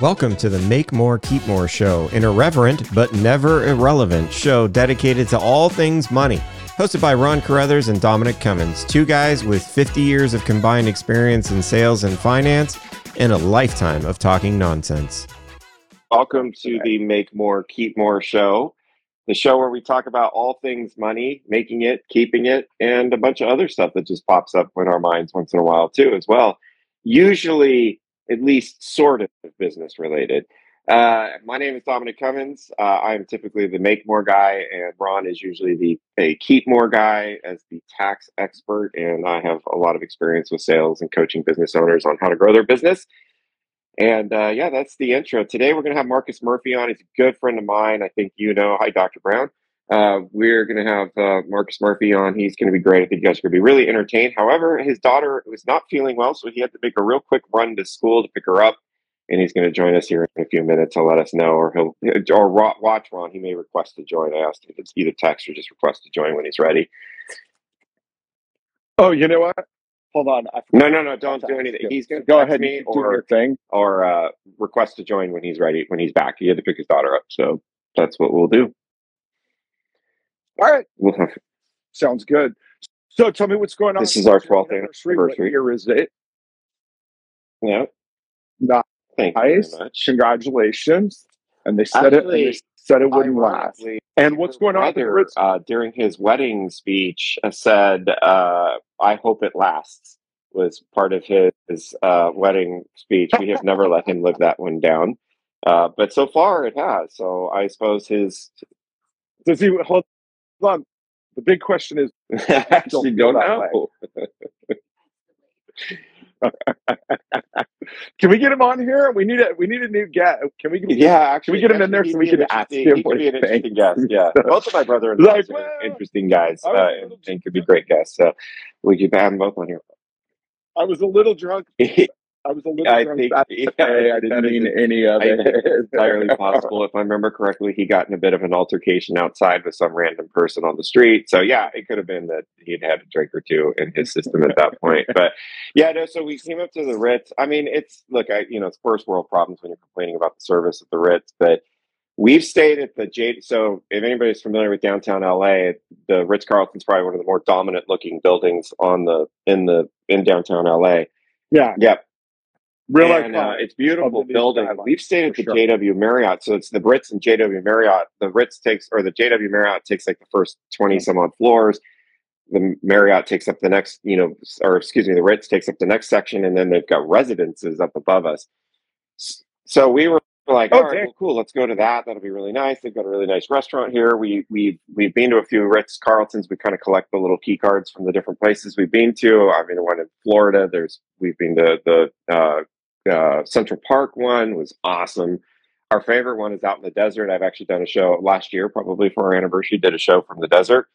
Welcome to the Make More, Keep More show, an irreverent but never irrelevant show dedicated to all things money. Hosted by Ron Caruthers and Dominic Cummins, two guys with 50 years of combined experience in sales and finance and a lifetime of talking nonsense. Welcome to the Make More, Keep More show, the show where we talk about all things money, making it, keeping it, and a bunch of other stuff that just pops up in our minds once in a while, too, as well. Usually, at least sort of business related. Uh, my name is Dominic Cummins. Uh, I'm typically the make more guy, and Ron is usually the a keep more guy as the tax expert. And I have a lot of experience with sales and coaching business owners on how to grow their business. And uh, yeah, that's the intro. Today we're going to have Marcus Murphy on. He's a good friend of mine. I think you know. Hi, Dr. Brown. Uh, we're going to have uh, Marcus Murphy on. He's going to be great. I think you guys are going to be really entertained. However, his daughter was not feeling well, so he had to make a real quick run to school to pick her up. And he's going to join us here in a few minutes to let us know, or he'll or watch Ron. He may request to join. I asked if it's either text or just request to join when he's ready. Oh, you know what? Hold on. no, no, no. Don't do anything. He's going to go ahead me or your thing or uh, request to join when he's ready when he's back. He had to pick his daughter up, so that's what we'll do. All right. Sounds good. So tell me what's going on. This is our 12th anniversary. What year is it? Yeah. Nice. Thank you very much. Congratulations. And they said Actually, it. And they said it wouldn't last. And what's going on? Brother, uh, during his wedding speech, uh, said, uh, "I hope it lasts." Was part of his uh, wedding speech. We have never let him live that one down, uh, but so far it has. So I suppose his. Does he hold on? The big question is, actually don't, don't know. can we get him on here? We need a we need a new guest. Can we? Yeah, actually, can we get him in there so we can ask him he could be an interesting guest. Yeah, both of my brother and like, well, interesting guys, uh, and, and could be great guests. So we could have them both on here. I was a little drunk. I was a little I drunk think, yeah, I didn't mean any of it. It's entirely possible. If I remember correctly, he got in a bit of an altercation outside with some random person on the street. So yeah, it could have been that he'd had a drink or two in his system at that point. But yeah, no. So we came up to the Ritz. I mean, it's look, I you know, it's first world problems when you're complaining about the service at the Ritz, but. We've stayed at the Jade. So, if anybody's familiar with downtown LA, the Ritz Carlton's probably one of the more dominant looking buildings on the in the in downtown LA. Yeah. Yep. Real and, uh, it's beautiful building. We've stayed at the sure. JW Marriott, so it's the Ritz and JW Marriott. The Ritz takes, or the JW Marriott takes like the first twenty some odd floors. The Marriott takes up the next, you know, or excuse me, the Ritz takes up the next section, and then they've got residences up above us. So we were like, all right, well, cool, let's go to that. That'll be really nice. They've got a really nice restaurant here. We we we've been to a few Ritz Carltons. We kind of collect the little key cards from the different places we've been to. I mean, the one in Florida. There's we've been to the uh, uh, Central Park one was awesome. Our favorite one is out in the desert. I've actually done a show last year, probably for our anniversary, did a show from the desert.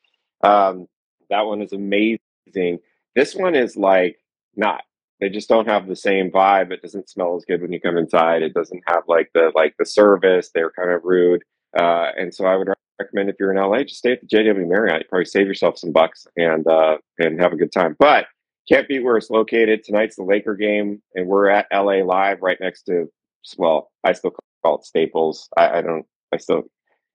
Um, that one is amazing. This one is like not. They just don't have the same vibe. It doesn't smell as good when you come inside. It doesn't have like the like the service. They're kind of rude. Uh, and so I would recommend if you're in LA, just stay at the JW Marriott. You probably save yourself some bucks and uh, and have a good time. But can't beat where it's located. Tonight's the Laker game, and we're at LA Live, right next to. Well, I still call it Staples. I, I don't. I still.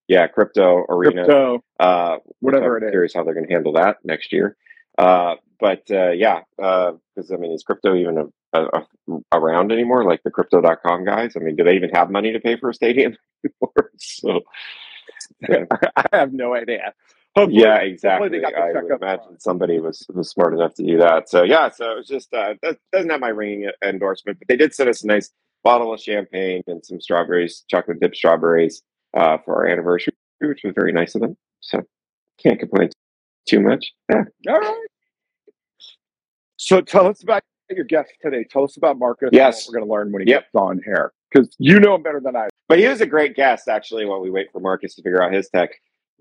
Yeah, crypto arena. Crypto. Uh, whatever I'm it is. Curious how they're going to handle that next year. Uh, but uh, yeah, because uh, I mean, is crypto even a, a, a, around anymore? Like the crypto.com guys? I mean, do they even have money to pay for a stadium so, I have no idea. Hopefully, yeah, exactly. I would imagine somebody was was smart enough to do that. So yeah, so it was just uh, that doesn't have my ringing endorsement, but they did send us a nice bottle of champagne and some strawberries, chocolate dipped strawberries uh, for our anniversary, which was very nice of them. So can't complain too much. Yeah. All right. So tell us about your guest today. Tell us about Marcus. Yes, we're going to learn when he yep. gets on here because you know him better than I. But he was a great guest, actually. While we wait for Marcus to figure out his tech.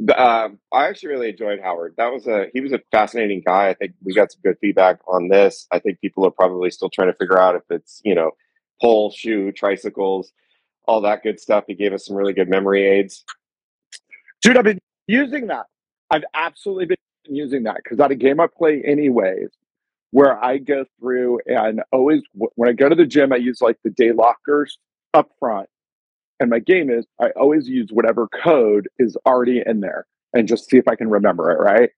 Uh, I actually really enjoyed Howard. That was a he was a fascinating guy. I think we got some good feedback on this. I think people are probably still trying to figure out if it's you know pole, shoe, tricycles, all that good stuff. He gave us some really good memory aids. Dude, I've been using that. I've absolutely been using that because at a game I play anyways, where I go through and always when I go to the gym, I use like the day lockers up front. And my game is I always use whatever code is already in there and just see if I can remember it, right?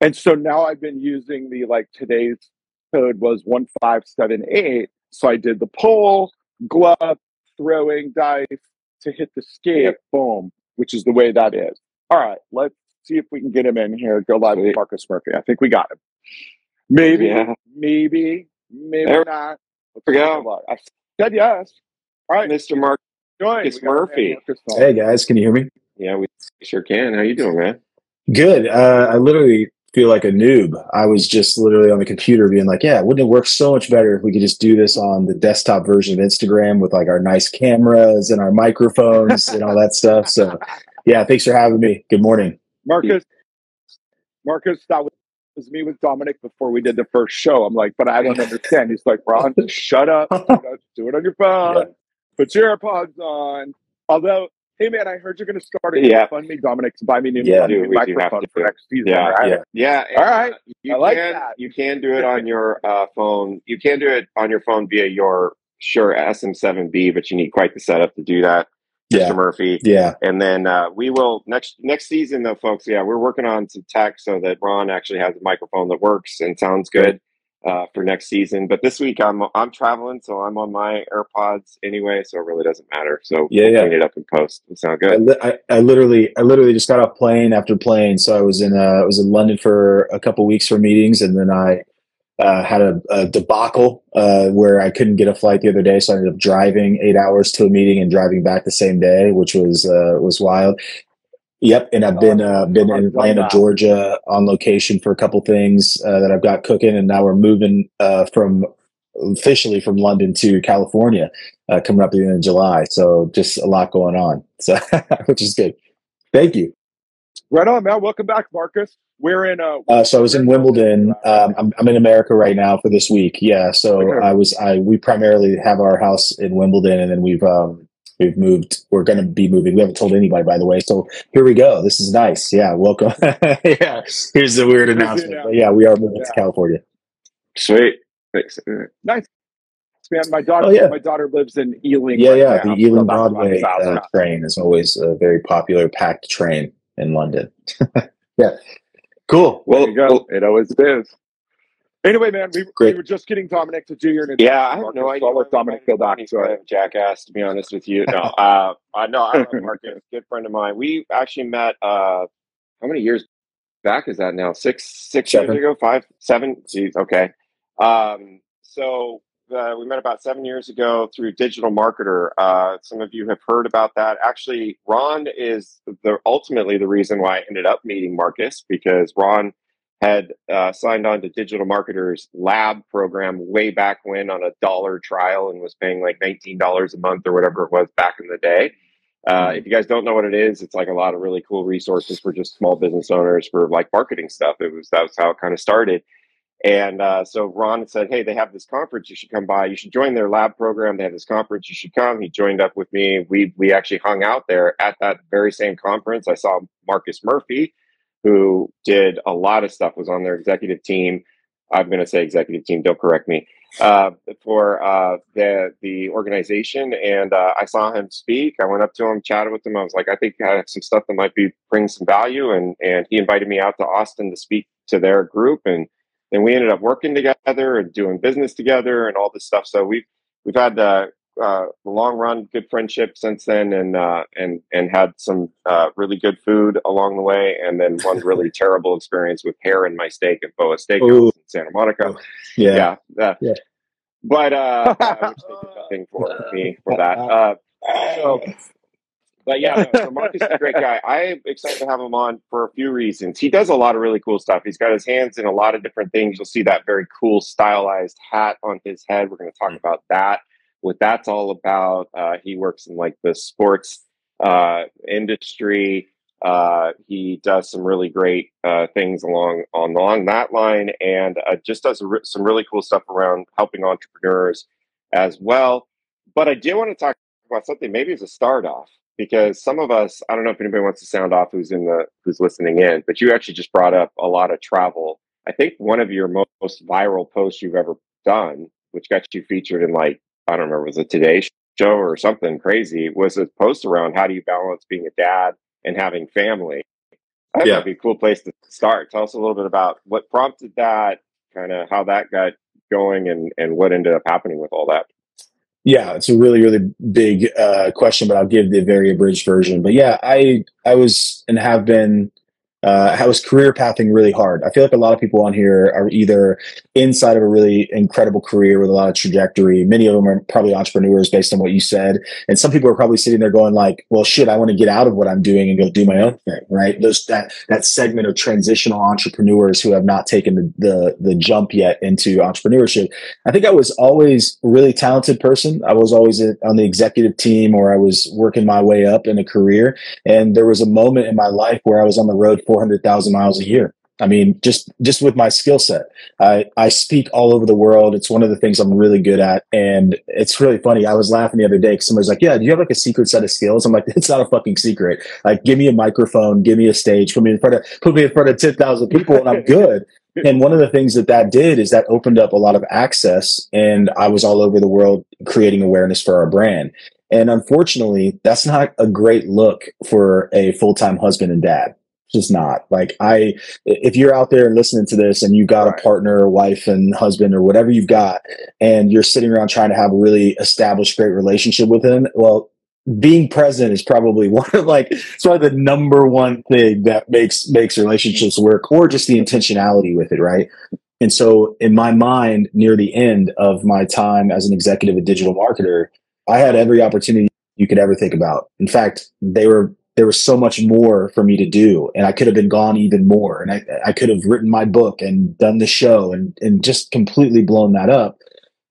And so now I've been using the like today's code was 1578. So I did the pull, glove, throwing dice to hit the skate, boom, which is the way that is. All right, let's see if we can get him in here. Go live with Marcus Murphy. I think we got him. Maybe, Yeah. maybe, maybe There- not. Let's we go. I said yes. All right, Mr. Mark. Join. Marcus We got our man Murphy. Hey guys, can you hear me? Yeah, we sure can. How you doing, man? Good. Uh, I literally feel like a noob. I was just literally on the computer being like, yeah, wouldn't it work so much better if we could just do this on the desktop version of Instagram with like our nice cameras and our microphones and all that stuff. So, yeah, thanks for having me. Good morning. Marcus, Marcus, that was, was me with Dominic before we did the first show. I'm like, but I don't understand. He's like, Ron, just shut up. Do it- Do it on your phone. Put your AirPods on. Although, hey man, I heard you're going to start a Yeah. fund me, Dominic, to buy me new Yeah, do. We do have microphone to for next season. Yeah, right? yeah. Yeah. and, All right. uh, you I like can that. you can do it on your uh, phone. You can do it on your phone via your Shure SM7B, but you need quite the setup to do that, Mr. Yeah. Murphy. Yeah. And then uh, we will next next season though, folks. Yeah, we're working on some tech so that Ron actually has a microphone that works and sounds good uh, for next season. But this week I'm I'm traveling, so I'm on my AirPods anyway, so it really doesn't matter. So Yeah, we'll yeah. clean it up in post. It sound I, good. li- I, I literally, I literally just got off plane after plane. So I was in, uh, I was in London for a couple weeks for meetings, and then I uh, had a, a debacle uh, where I couldn't get a flight the other day. So I ended up driving eight hours to a meeting and driving back the same day, which was uh, was wild. Yep, and I've been uh, been in Atlanta, Georgia, on location for a couple things uh, that I've got cooking, and now we're moving uh, from officially from London to California, uh, coming up at the end of July. So just a lot going on, so which is good. Thank you. Right on, man. Welcome back, Marcus. We're in uh, Uh, so I was in Wimbledon. Um, I'm, I'm in America right now for this week. Yeah. So Okay. I was. I we primarily have our house in Wimbledon, and then we've um, we've moved. We're going to be moving. We haven't told anybody, by the way. So here we go. This is nice. Yeah. Welcome. yeah. Here's the weird announcement. But yeah, we are moving to California. Sweet. Thanks. nice. Man, my daughter, Oh, yeah. my daughter lives in Ealing. Yeah, right yeah. now, The Ealing why Broadway uh, train is always a very popular packed train in London. yeah. Cool. Well, you go. well, it always is. Anyway, man, we, we were just getting Dominic to do your introduction. Yeah, I have Marcus, no idea. I'll let Dominic go back He's to kind it. jackass, to be honest with you. No, uh, I know. I love Marcus, good friend of mine. We actually met. Uh, how many years back is that now? Six, six Seven. years ago, five, seven. Jeez, okay. Um, so uh, we met about seven years ago through Digital Marketer. Uh, some of you have heard about that. Actually, Ron is the ultimately the reason why I ended up meeting Marcus because Ron had uh, signed on to Digital Marketers Lab program way back when on a dollar trial and was paying like $19 a month or whatever it was back in the day. Uh, if you guys don't know what it is, it's like a lot of really cool resources for just small business owners for like marketing stuff. It was that was how it kind of started. And uh, so Ron said, "Hey, they have this conference. You should come by. You should join their lab program. They have this conference. You should come." He joined up with me. We we actually hung out there at that very same conference. I saw Marcus Murphy, who did a lot of stuff. Was on their executive team. I'm going to say executive team. Don't correct me. Uh, for uh, the the organization, and uh, I saw him speak. I went up to him, chatted with him. I was like, I think I have some stuff that might be bring some value, and and he invited me out to Austin to speak to their group, and then we ended up working together and doing business together and all this stuff. So we've we've had uh, long run, good friendship since then, and uh, and and had some uh, really good food along the way, and then one really terrible experience with hair in my steak at Boa Steakhouse Ooh. in Santa Monica. Yeah. Yeah, uh, Yeah. but uh, which they did nothing for me for that. Uh, so, but yeah, no, so Marcus is a great guy. I'm excited to have him on for a few reasons. He does a lot of really cool stuff. He's got his hands in a lot of different things. You'll see that very cool stylized hat on his head. We're going to talk about that. What that's all about. Uh, he works in like the sports uh, industry. Uh, he does some really great uh, things along on along that line, and uh, just does re- some really cool stuff around helping entrepreneurs as well. But I do want to talk about something maybe as a start off because some of us I don't know if anybody wants to sound off who's in the who's listening in, but you actually just brought up a lot of travel. I think one of your mo- most viral posts you've ever done, which got you featured in like I don't remember was it Today show or something crazy was a post around how do you balance being a dad and having family. That yeah. would be a cool place to start. Tell us a little bit about what prompted that, kind of how that got going, and and what ended up happening with all that. Yeah, it's a really, really big uh, question, but I'll give the very abridged version. But yeah, I I was and have been uh, was career pathing really hard. I feel like a lot of people on here are either inside of a really incredible career with a lot of trajectory. Many of them are probably entrepreneurs based on what you said. And some people are probably sitting there going like, well, shit, I want to get out of what I'm doing and go do my own thing. Right. Those, that, that segment of transitional entrepreneurs who have not taken the, the, the jump yet into entrepreneurship. I think I was always a really talented person. I was always on the executive team or I was working my way up in a career. And there was a moment in my life where I was on the road for 400,000 miles a year. I mean, just just with my skill set, I I speak all over the world. It's one of the things I'm really good at, and it's really funny. I was laughing the other day because somebody's like, "Yeah, do you have like a secret set of skills?" I'm like, "It's not a fucking secret. Like, give me a microphone, give me a stage, put me in front of put me in front of ten thousand people, and I'm good." and one of the things that that did is that opened up a lot of access, and I was all over the world creating awareness for our brand. And unfortunately, that's not a great look for a full time husband and dad just not. Like i if you're out there and listening to this and you've got right. a partner or wife and husband or whatever you've got and you're sitting around trying to have a really established great relationship with him well being present is probably one of like it's probably the number one thing that makes makes relationships work or just the intentionality with it right? And so in my mind near the end of my time as an executive a digital marketer i had every opportunity you could ever think about. In fact they were there was so much more for me to do and I could have been gone even more. And I, I could have written my book and done the show and, and just completely blown that up.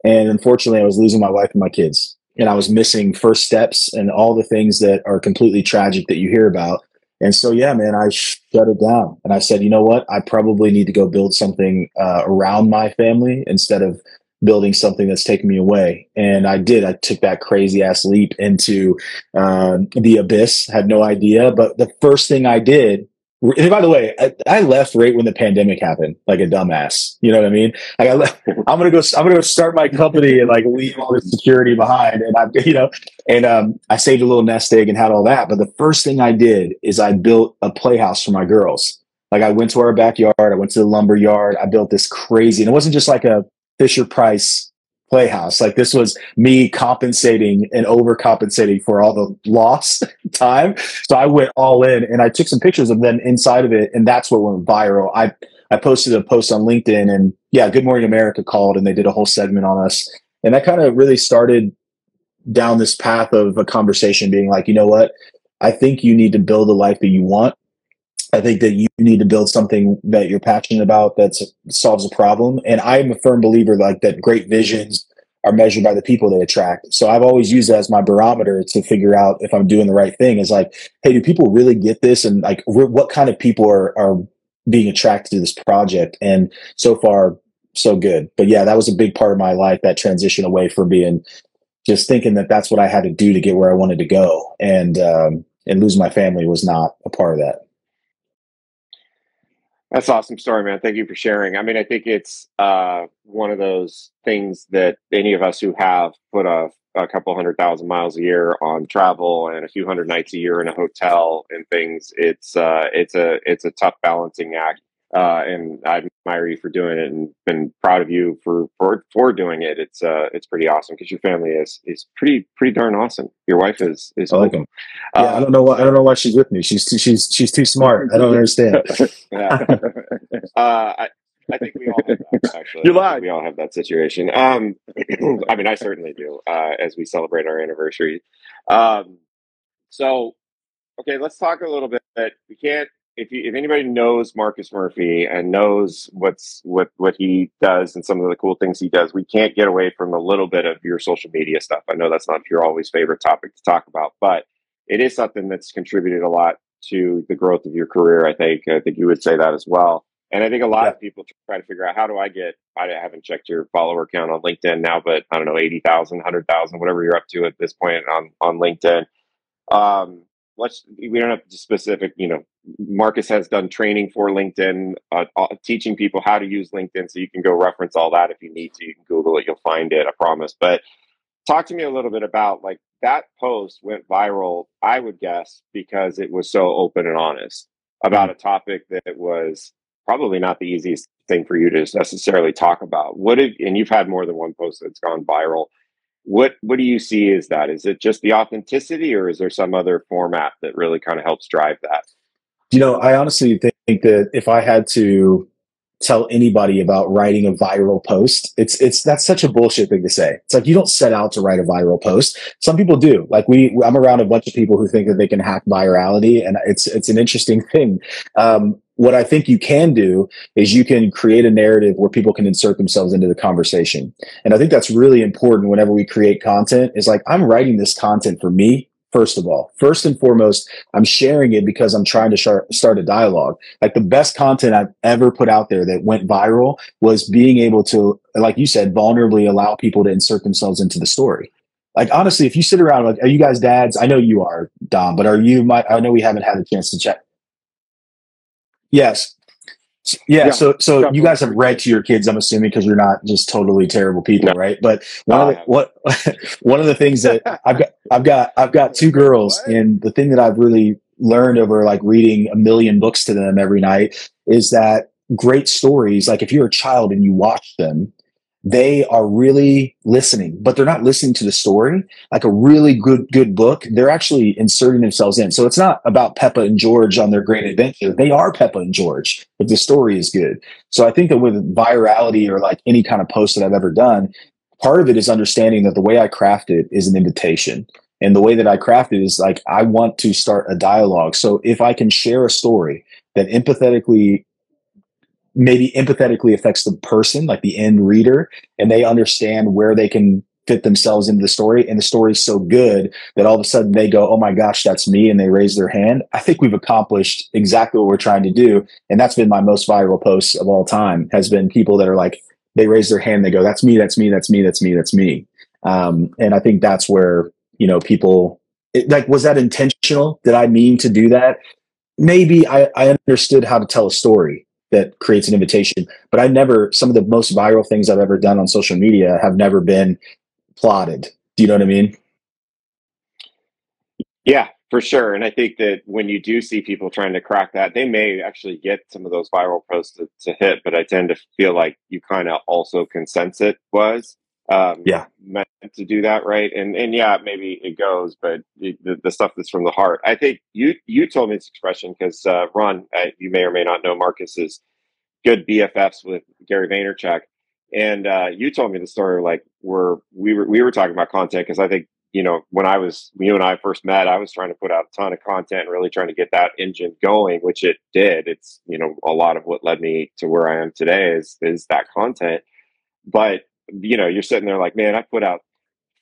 And unfortunately, I was losing my wife and my kids. And I was missing first steps and all the things that are completely tragic that you hear about. And so, yeah, man, I shut it down. And I said, you know what? I probably need to go build something uh, around my family instead of building something that's taking me away. And I did. I took that crazy ass leap into uh, the abyss. Had no idea, but the first thing I did. And by the way, I, I, left right when the pandemic happened, like a dumbass. You know what I mean? Like I left, I'm gonna go. I'm gonna go start my company and like leave all the security behind. And I, you know, and um, I saved a little nest egg and had all that. But the first thing I did is I built a playhouse for my girls. Like I went to our backyard, I went to the lumber yard, I built this crazy, and it wasn't just like a Fisher Price Playhouse. Like this was me compensating and overcompensating for all the lost time. So I went all in and I took some pictures of them inside of it. And that's what went viral. I, I posted a post on LinkedIn and yeah, Good Morning America called and they did a whole segment on us. And that kind of really started down this path of a conversation being like, you know what? I think you need to build a life that you want I think that you need to build something that you're passionate about that solves a problem. And I'm a firm believer like that great visions are measured by the people they attract. So I've always used that as my barometer to figure out if I'm doing the right thing is like, hey, do people really get this? And like, what kind of people are, are being attracted to this project? And so far, so good. But yeah, that was a big part of my life, that transition away from being just thinking that that's what I had to do to get where I wanted to go. And, um, and losing my family was not a part of that. That's awesome story, man. Thank you for sharing. I mean, I think it's uh, one of those things that any of us who have put a, a couple hundred thousand miles a year on travel and a few hundred nights a year in a hotel and things, it's uh, it's a it's a tough balancing act uh, and I admire you for doing it, and been proud of you for for for doing it. It's uh, it's pretty awesome because your family is is pretty pretty darn awesome. Your wife is is. I like him. Uh, yeah, I don't know why I don't know why she's with me. She's too, she's she's too smart. I don't understand. yeah. uh, I, I think we all have that, actually. You lied. We all have that situation. Um, I mean, I certainly do. Uh, as we celebrate our anniversary. Um, so, okay, let's talk a little bit. We can't if you, if anybody knows Marcus Murphy and knows what's what what he does and some of the cool things he does, we can't get away from a little bit of your social media stuff. I know that's not your always favorite topic to talk about, but it is something that's contributed a lot to the growth of your career. I think I think you would say that as well. And I think a lot yeah. of people try to figure out how do I get, I haven't checked your follower count on LinkedIn now, but I don't know, 80,000, 100,000, whatever you're up to at this point on, on LinkedIn. Um, let's we don't have specific you know marcus has done training for linkedin uh, uh, teaching people how to use linkedin so you can go reference all that if you need to you can google it you'll find it i promise but talk to me a little bit about like that post went viral. I would guess because it was so open and honest about a topic that was probably not the easiest thing for you to necessarily talk about. What if, and you've had more than one post that's gone viral. What what do you see is that? Is it just the authenticity, or is there some other format that really kind of helps drive that? You know, I honestly think that if I had to tell anybody about writing a viral post. It's it's that's such a bullshit thing to say. It's like you don't set out to write a viral post. Some people do. Like we, I'm around a bunch of people who think that they can hack virality, and it's it's an interesting thing. Um, what I think you can do is you can create a narrative where people can insert themselves into the conversation. And I think that's really important whenever we create content is like, I'm writing this content for me first of all. First and foremost, I'm sharing it because I'm trying to start a dialogue. Like the best content I've ever put out there that went viral was being able to, like you said, vulnerably allow people to insert themselves into the story. Like honestly, if you sit around, like, are you guys dads? I know you are, Dom, but are you? My, I know we haven't had a chance to check. Yes, yeah, yeah, so so definitely. you guys have read to your kids, I'm assuming, because you're not just totally terrible people, no. right? But one of the, what one of the things that I've got I've got I've got two girls, what? and the thing that I've really learned over like reading a million books to them every night is that great stories, like if you're a child and you watch them, they are really listening, but they're not listening to the story. Like a really good, good book, they're actually inserting themselves in. So it's not about Peppa and George on their great adventure. They are Peppa and George, but the story is good. So I think that with virality or like any kind of post that I've ever done, part of it is understanding that the way I craft it is an invitation. And the way that I craft it is like, I want to start a dialogue. So if I can share a story that empathetically maybe empathetically affects the person, like the end reader, and they understand where they can fit themselves into the story. And the story is so good that all of a sudden they go, Oh my gosh, that's me. And they raise their hand. I think we've accomplished exactly what we're trying to do. And that's been my most viral posts of all time has been people that are like, they raise their hand. They go, that's me, that's me, that's me, that's me, that's me. Um, and I think that's where, you know, people it, like, was that intentional? Did I mean to do that? Maybe I, I understood how to tell a story that creates an invitation. But I never, some of the most viral things I've ever done on social media have never been plotted. Do you know what I mean? Yeah, for sure. And I think that when you do see people trying to crack that, they may actually get some of those viral posts to, to hit, but I tend to feel like you kind of also can sense it was um, yeah to do that right? And and yeah maybe it goes but the, the stuff that's from the heart. I think you you told me this expression because uh, ron uh, you may or may not know marcus is good bffs with gary vaynerchuk. And uh, you told me the story like where we were we were talking about content because i think you know when i was you and i first met i was trying to put out a ton of content really trying to get that engine going which it did. It's you know a lot of what led me to where i am today is is that content. But you know, you're sitting there like, man, I put out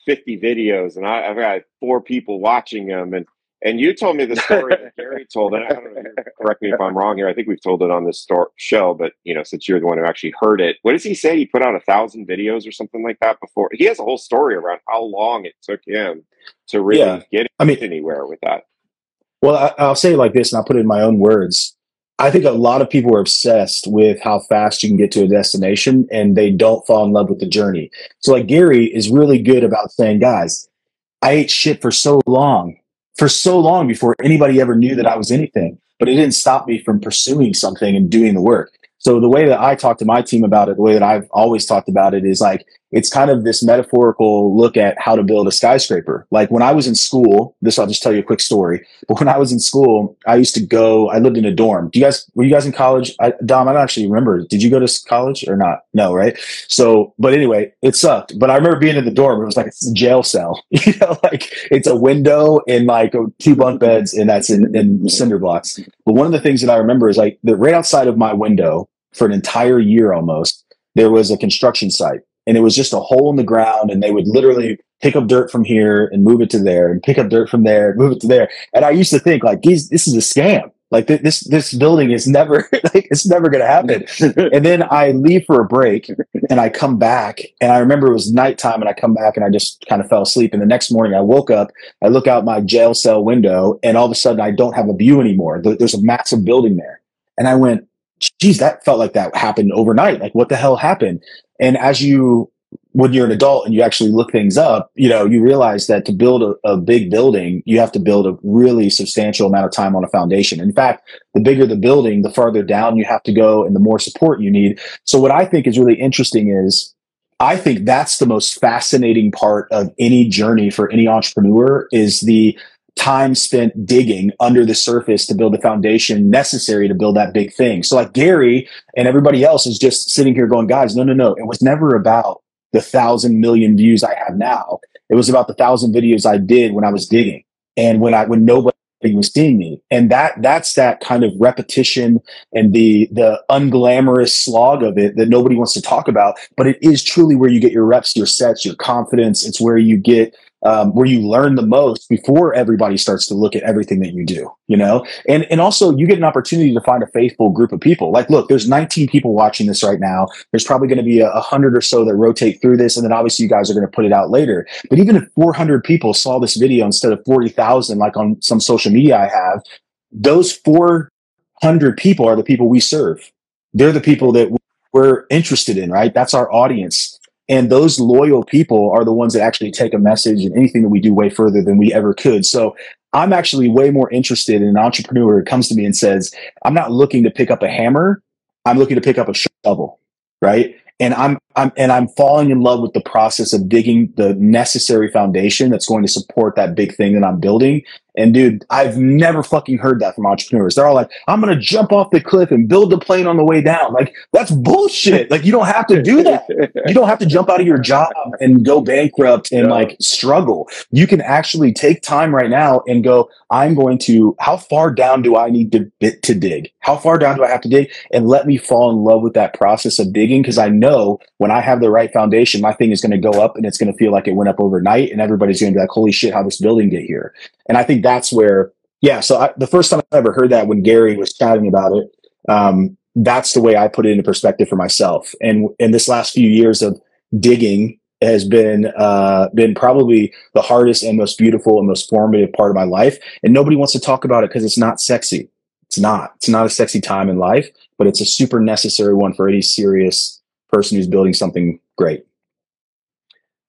50 videos and I, have got four people watching them. And, and you told me the story that Gary told, and I don't know, correct me if I'm wrong here. I think we've told it on this store, show, but you know, since you're the one who actually heard it, what does he say? He put out a thousand videos or something like that before. He has a whole story around how long it took him to really yeah. get I mean, anywhere with that. Well, I, I'll say it like this, and I'll put it in my own words. I think a lot of people are obsessed with how fast you can get to a destination and they don't fall in love with the journey. So like Gary is really good about saying, guys, I ate shit for so long, for so long before anybody ever knew that I was anything, but it didn't stop me from pursuing something and doing the work. So the way that I talk to my team about it, the way that I've always talked about it is like, it's kind of this metaphorical look at how to build a skyscraper. Like when I was in school, this I'll just tell you a quick story. But when I was in school, I used to go. I lived in a dorm. Do you guys were you guys in college? I, Dom, I don't actually remember. Did you go to college or not? No, right? So, but anyway, it sucked. But I remember being in the dorm. It was like it's a jail cell. you know, like it's a window and like two bunk beds, and that's in, in cinder blocks. But one of the things that I remember is like the right outside of my window for an entire year almost, there was a construction site and it was just a hole in the ground and they would literally pick up dirt from here and move it to there and pick up dirt from there and move it to there. And i used to think like this is a scam. Like th- this this building is never like it's never going to happen. And then i leave for a break and i come back and i remember it was nighttime and i come back and i just kind of fell asleep. And the next morning i woke up i look out my jail cell window and all of a sudden i don't have a view anymore. There's a massive building there. And i went geez that felt like that happened overnight. Like what the hell happened and as you when you're an adult and you actually look things up, you know, you realize that to build a, a, big building, you have to build a really substantial amount of time on a foundation. In fact, the bigger the building, the farther down you have to go and the more support you need. So what I think is really interesting is I think that's the most fascinating part of any journey for any entrepreneur is the time spent digging under the surface to build the foundation necessary to build that big thing. So like Gary and everybody else is just sitting here going, guys, no, no, no. It was never about the thousand million views I have now. It was about the thousand videos I did when I was digging and when I when nobody was seeing me. And that that's that kind of repetition and the the unglamorous slog of it that nobody wants to talk about. But it is truly where you get your reps, your sets, your confidence. It's where you get um, where you learn the most before everybody starts to look at everything that you do, you know? And, and also you get an opportunity to find a faithful group of people. Like, look, there's 19 people watching this right now. There's probably going to be a, hundred or so that rotate through this. And then obviously you guys are going to put it out later. But even if 400 people saw this video instead of 40,000, like on some social media I have, those 400 people are the people we serve. They're the people that we're interested in, right? That's our audience. And those loyal people are the ones that actually take a message and anything that we do way further than we ever could. So I'm actually way more interested in an entrepreneur who comes to me and says, I'm not looking to pick up a hammer. I'm looking to pick up a shovel, right? And I'm, I'm, and I'm falling in love with the process of digging the necessary foundation that's going to support that big thing that I'm building. And dude, I've never fucking heard that from entrepreneurs. They're all like, I'm going to jump off the cliff and build the plane on the way down. Like, that's bullshit. Like, you don't have to do that. You don't have to jump out of your job and go bankrupt and yeah. like struggle. You can actually take time right now and go, I'm going to, how far down do I need to bit to dig? How far down do I have to dig? And let me fall in love with that process of digging. Cause I know when I have the right foundation, my thing is going to go up and it's going to feel like it went up overnight and everybody's going to be like, holy shit, how this building get here? And I think that's where, yeah. So I, the first time I ever heard that when Gary was chatting about it, um, that's the way I put it into perspective for myself. And in this last few years of digging has been uh, been probably the hardest and most beautiful and most formative part of my life. And nobody wants to talk about it because it's not sexy. It's not. It's not a sexy time in life, but it's a super necessary one for any serious person who's building something great.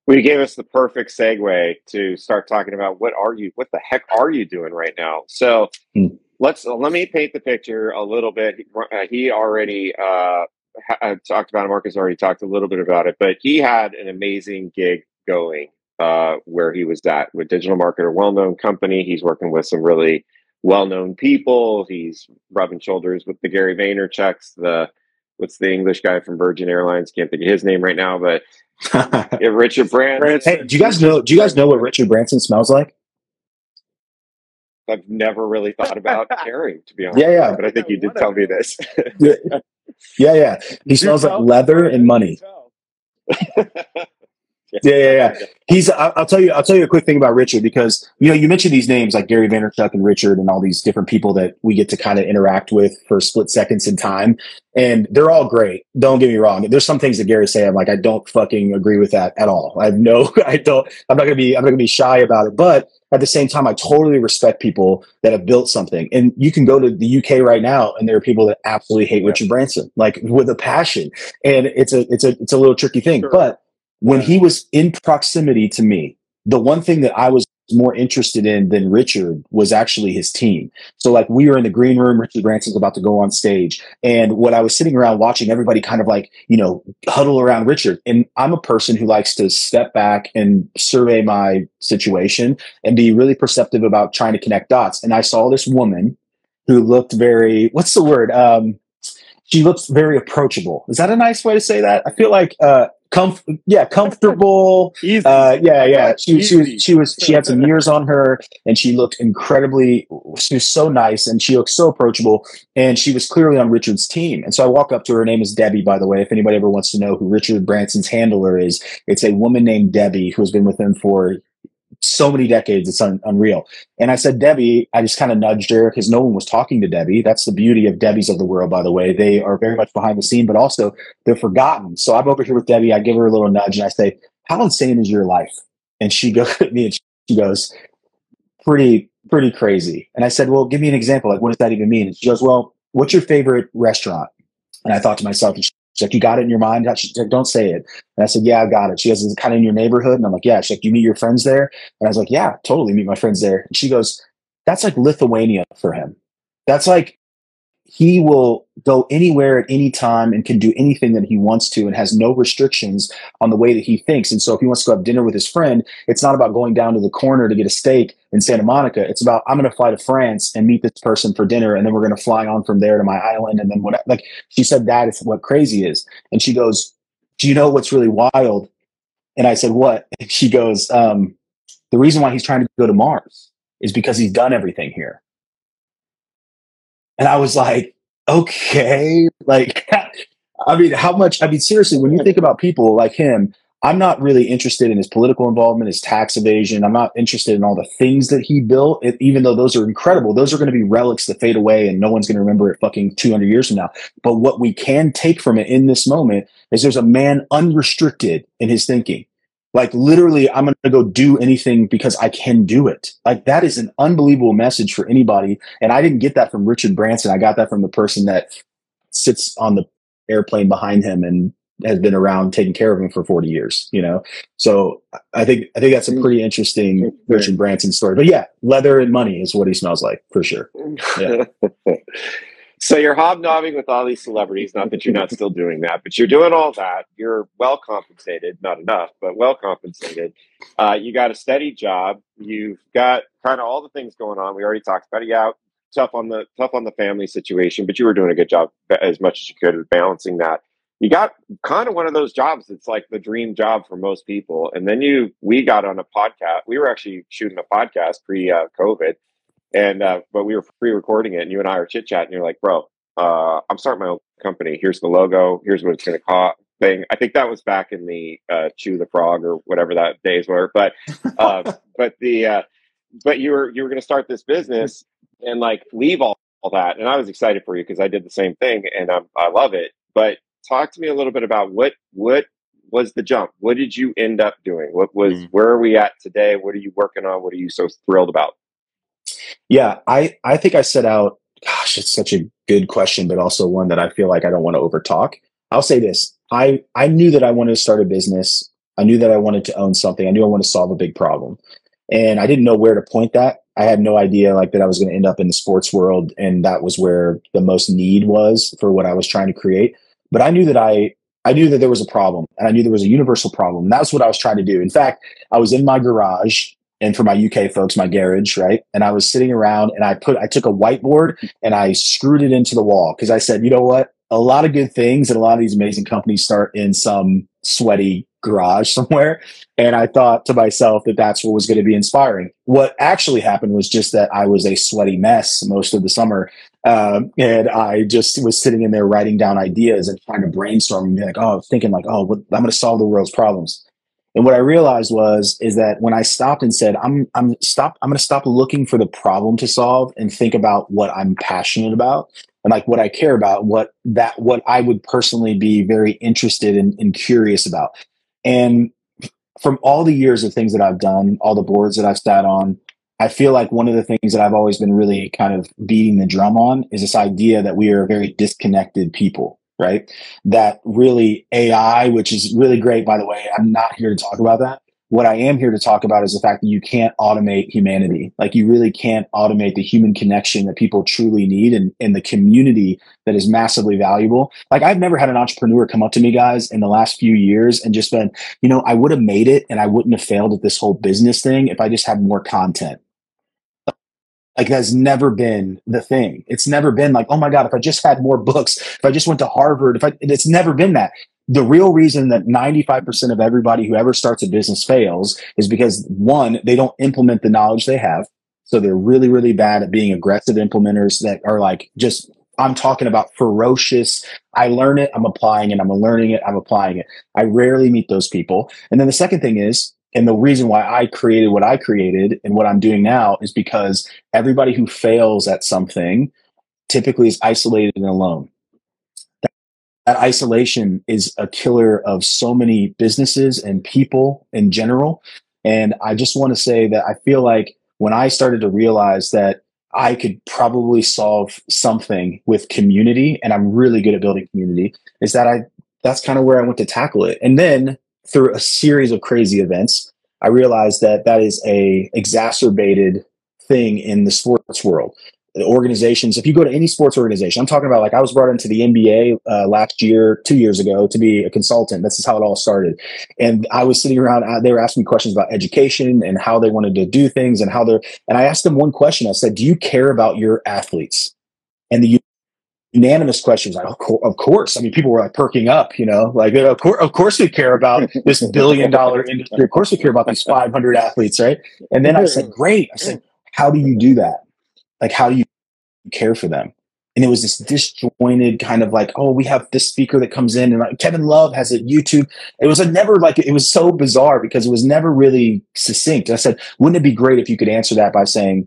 Well, you gave us the perfect segue to start talking about what are you, what the heck are you doing right now? So hmm. let's let me paint the picture a little bit. Uh, he already uh, ha- uh, talked about it. Marcus already talked a little bit about it, but he had an amazing gig going uh, where he was at with Digital Marketer, well-known company. He's working with some really well-known people. He's rubbing shoulders with the Gary Vaynerchuk's, the what's the English guy from Virgin Airlines? Can't think of his name right now, but yeah, Richard Branson. Hey, do you guys know? Do you guys know what Richard Branson smells like? I've never really thought about caring, to be honest. Yeah, yeah. But I think you did tell me this. yeah, yeah. He smells like leather and money. Yeah, yeah, yeah. He's. I'll tell you. I'll tell you a quick thing about Richard because you know you mentioned these names like Gary Vaynerchuk and Richard and all these different people that we get to kind of interact with for split seconds in time, and they're all great. Don't get me wrong. There's some things that Gary say I'm like I don't fucking agree with that at all. I have no. I don't. I'm not gonna be. I'm not gonna be shy about it, but at the same time, I totally respect people that have built something. And you can go to the UK right now, and there are people that absolutely hate yeah. Richard Branson, like with a passion. And it's a it's a it's a little tricky thing, sure. but when he was in proximity to me, the one thing that I was more interested in than Richard was actually his team. So like we were in the green room, Richard Branson's about to go on stage. And what I was sitting around watching everybody kind of like, you know, huddle around Richard. And I'm a person who likes to step back and survey my situation and be really perceptive about trying to connect dots. And I saw this woman who looked very, what's the word? Um, she looks very approachable. Is that a nice way to say that? I feel like, uh, Comf- yeah, comfortable. Easy. Uh, yeah, yeah. She, she was she was she had some years on her, and she looked incredibly. She was so nice, and she looked so approachable, and she was clearly on Richard's team. And so I walk up to her. Her name is Debbie, by the way. If anybody ever wants to know who Richard Branson's handler is, it's a woman named Debbie who has been with him for so many decades. It's un- unreal. And I said, Debbie, I just kind of nudged her because no one was talking to Debbie. That's the beauty of Debbie's of the world, by the way. They are very much behind the scene, but also they're forgotten. So I'm over here with Debbie. I give her a little nudge and I say, How insane is your life? And she goes at me and she goes, Pretty, pretty crazy. And I said, Well, give me an example. Like, what does that even mean? And she goes, Well, what's your favorite restaurant? And I thought to myself, She's like, you got it in your mind? She's like, don't say it. And I said, yeah, I got it. She goes, is it kind of in your neighborhood? And I'm like, yeah. She's like, you meet your friends there? And I was like, yeah, totally meet my friends there. And she goes, that's like Lithuania for him. That's like he will go anywhere at any time and can do anything that he wants to and has no restrictions on the way that he thinks. And so if he wants to go have dinner with his friend, it's not about going down to the corner to get a steak in Santa Monica. It's about I'm going to fly to France and meet this person for dinner and then we're going to fly on from there to my island and then what like she said that is what crazy is. And she goes, "Do you know what's really wild?" And I said, "What?" And she goes, um, "The reason why he's trying to go to Mars is because he's done everything here." And I was like, okay, like, I mean, how much? I mean, seriously, when you think about people like him, I'm not really interested in his political involvement, his tax evasion. I'm not interested in all the things that he built, it, even though those are incredible. Those are going to be relics that fade away and no one's going to remember it fucking 200 years from now. But what we can take from it in this moment is there's a man unrestricted in his thinking. Like literally, I'm going to go do anything because I can do it. Like that is an unbelievable message for anybody. And I didn't get that from Richard Branson. I got that from the person that sits on the airplane behind him and has been around taking care of him for 40 years, you know? So I think, I think that's a pretty interesting Richard Branson story, but yeah, leather and money is what he smells like for sure. Yeah. So you're hobnobbing with all these celebrities. Not that you're not still doing that, but you're doing all that. You're well compensated, not enough, but well compensated. Uh, you got a steady job. You've got kind of all the things going on. We already talked about it. Yeah, tough on the tough on the family situation, but you were doing a good job as much as you could at balancing that. You got kind of one of those jobs that's like the dream job for most people. And then you, we got on a podcast. We were actually shooting a podcast pre uh, COVID and uh, but we were pre-recording it, and you and I were chit chatting. You're like, "Bro, uh, I'm starting my own company. Here's the logo. Here's what it's going to cost." Thing. I think that was back in the uh, Chew the Frog or whatever that days were. But uh, but the uh, but you were you were going to start this business and like leave all, all that. And I was excited for you because I did the same thing, and I, I love it. But talk to me a little bit about what what was the jump? What did you end up doing? What was mm. where are we at today? What are you working on? What are you so thrilled about? Yeah, I I think I set out. Gosh, it's such a good question, but also one that I feel like I don't want to overtalk. I'll say this: I I knew that I wanted to start a business. I knew that I wanted to own something. I knew I wanted to solve a big problem, and I didn't know where to point that. I had no idea like that I was going to end up in the sports world, and that was where the most need was for what I was trying to create. But I knew that I I knew that there was a problem, and I knew there was a universal problem. That's what I was trying to do. In fact, I was in my garage and for my UK folks, my garage, right? And I was sitting around and I put, I took a whiteboard and I screwed it into the wall because I said, you know what? A lot of good things and a lot of these amazing companies start in some sweaty garage somewhere. And I thought to myself that that's what was going to be inspiring. What actually happened was just that I was a sweaty mess most of the summer. Um, and I just was sitting in there writing down ideas and trying to brainstorm and be like, oh, thinking like, oh, what, I'm going to solve the world's problems. And what I realized was is that when I stopped and said, I'm I'm stop I'm going to stop looking for the problem to solve and think about what I'm passionate about and like what I care about, what that what I would personally be very interested in and curious about. And from all the years of things that I've done, all the boards that I've sat on, I feel like one of the things that I've always been really kind of beating the drum on is this idea that we are very disconnected people right? That really AI, which is really great, by the way. I'm not here to talk about that. What I am here to talk about is the fact that you can't automate humanity. Like you really can't automate the human connection that people truly need and, and the community that is massively valuable. Like I've never had an entrepreneur come up to me, guys, in the last few years and just been, you know, I would have made it and I wouldn't have failed at this whole business thing if I just had more content. Like that's never been the thing. It's never been like, oh my God, if I just had more books, if I just went to Harvard, if I, it's never been that. The real reason that 95% of everybody who ever starts a business fails is because one, they don't implement the knowledge they have. So they're really, really bad at being aggressive implementers that are like just I'm talking about ferocious. I learn it, I'm applying it, I'm learning it, I'm applying it. I rarely meet those people. And then the second thing is and the reason why I created what I created and what I'm doing now is because everybody who fails at something typically is isolated and alone. That, isolation is a killer of so many businesses and people in general. And I just want to say that I feel like when I started to realize that I could probably solve something with community, and I'm really good at building community, is that I that's kind of where I went to tackle it. And then through a series of crazy events, I realized that that is a exacerbated thing in the sports world. The organizations, if you go to any sports organization, I'm talking about like I was brought into the NBA uh, last year, two years ago, to be a consultant. This is how it all started. And I was sitting around, uh, they were asking me questions about education and how they wanted to do things and how they're, and I asked them one question. I said, Do you care about your athletes? And the unanimous questions like of course i mean people were like perking up you know like of course, of course we care about this billion dollar industry of course we care about these 500 athletes right and then i said great i said how do you do that like how do you care for them and it was this disjointed kind of like oh we have this speaker that comes in and like, kevin love has a youtube it was a never like it was so bizarre because it was never really succinct i said wouldn't it be great if you could answer that by saying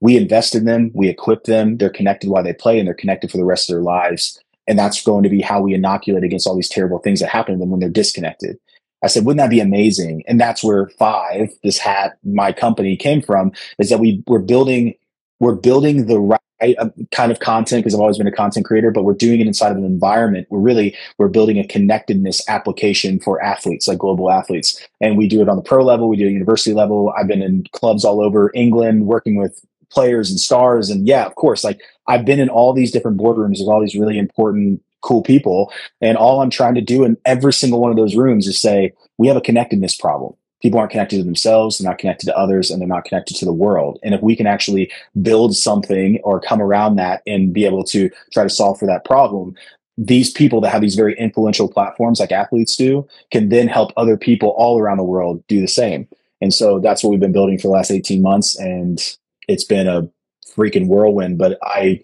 we invest in them, we equip them, they're connected while they play, and they're connected for the rest of their lives. And that's going to be how we inoculate against all these terrible things that happen to them when they're disconnected. I said, wouldn't that be amazing? And that's where five, this hat, my company came from, is that we we're building, we're building the right uh, kind of content because I've always been a content creator, but we're doing it inside of an environment. We're really we're building a connectedness application for athletes, like global athletes, and we do it on the pro level. We do it university level. I've been in clubs all over England, working with players and stars. And yeah, of course, like I've been in all these different boardrooms with all these really important, cool people. And all I'm trying to do in every single one of those rooms is say, we have a connectedness problem. People aren't connected to themselves, they're not connected to others, and they're not connected to the world. And if we can actually build something or come around that and be able to try to solve for that problem, these people that have these very influential platforms like athletes do can then help other people all around the world do the same. And so that's what we've been building for the last 18 months. And it's been a freaking whirlwind, but I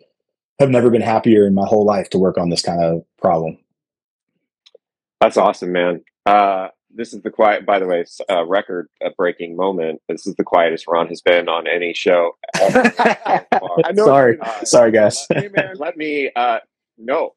have never been happier in my whole life to work on this kind of problem. That's awesome, man. Uh, this is the quiet, by the way, uh, record breaking moment. This is the quietest Ron has been on any show. sorry, uh, sorry, guys. Let me, let me uh, no,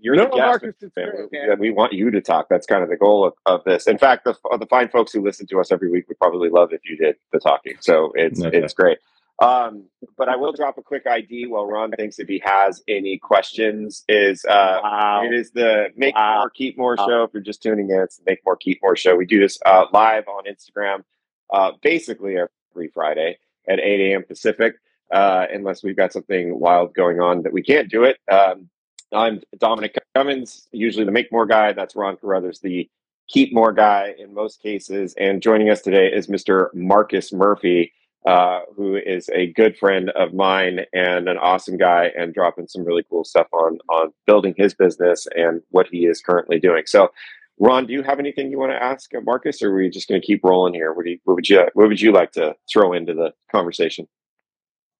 you're no, the Marcus, we, we want you to talk. That's kind of the goal of, of this. In fact, the, the fine folks who listen to us every week would probably love if you did the talking. So it's okay. it's great. Um, but I will drop a quick ID while Ron thinks if he has any questions. Is uh, wow. it is the Make wow. More Keep More show. If you're just tuning in, it's the Make More Keep More show. We do this uh, live on Instagram, uh, basically every Friday at 8 a.m. Pacific, uh, unless we've got something wild going on that we can't do it. Um, I'm Dominic Cummins, usually the Make More guy. That's Ron Caruthers, the Keep More guy in most cases. And joining us today is Mr. Marcus Murphy uh, who is a good friend of mine and an awesome guy, and dropping some really cool stuff on on building his business and what he is currently doing. So, Ron, do you have anything you want to ask Marcus, or are we just going to keep rolling here? What, you, what would you What would you like to throw into the conversation?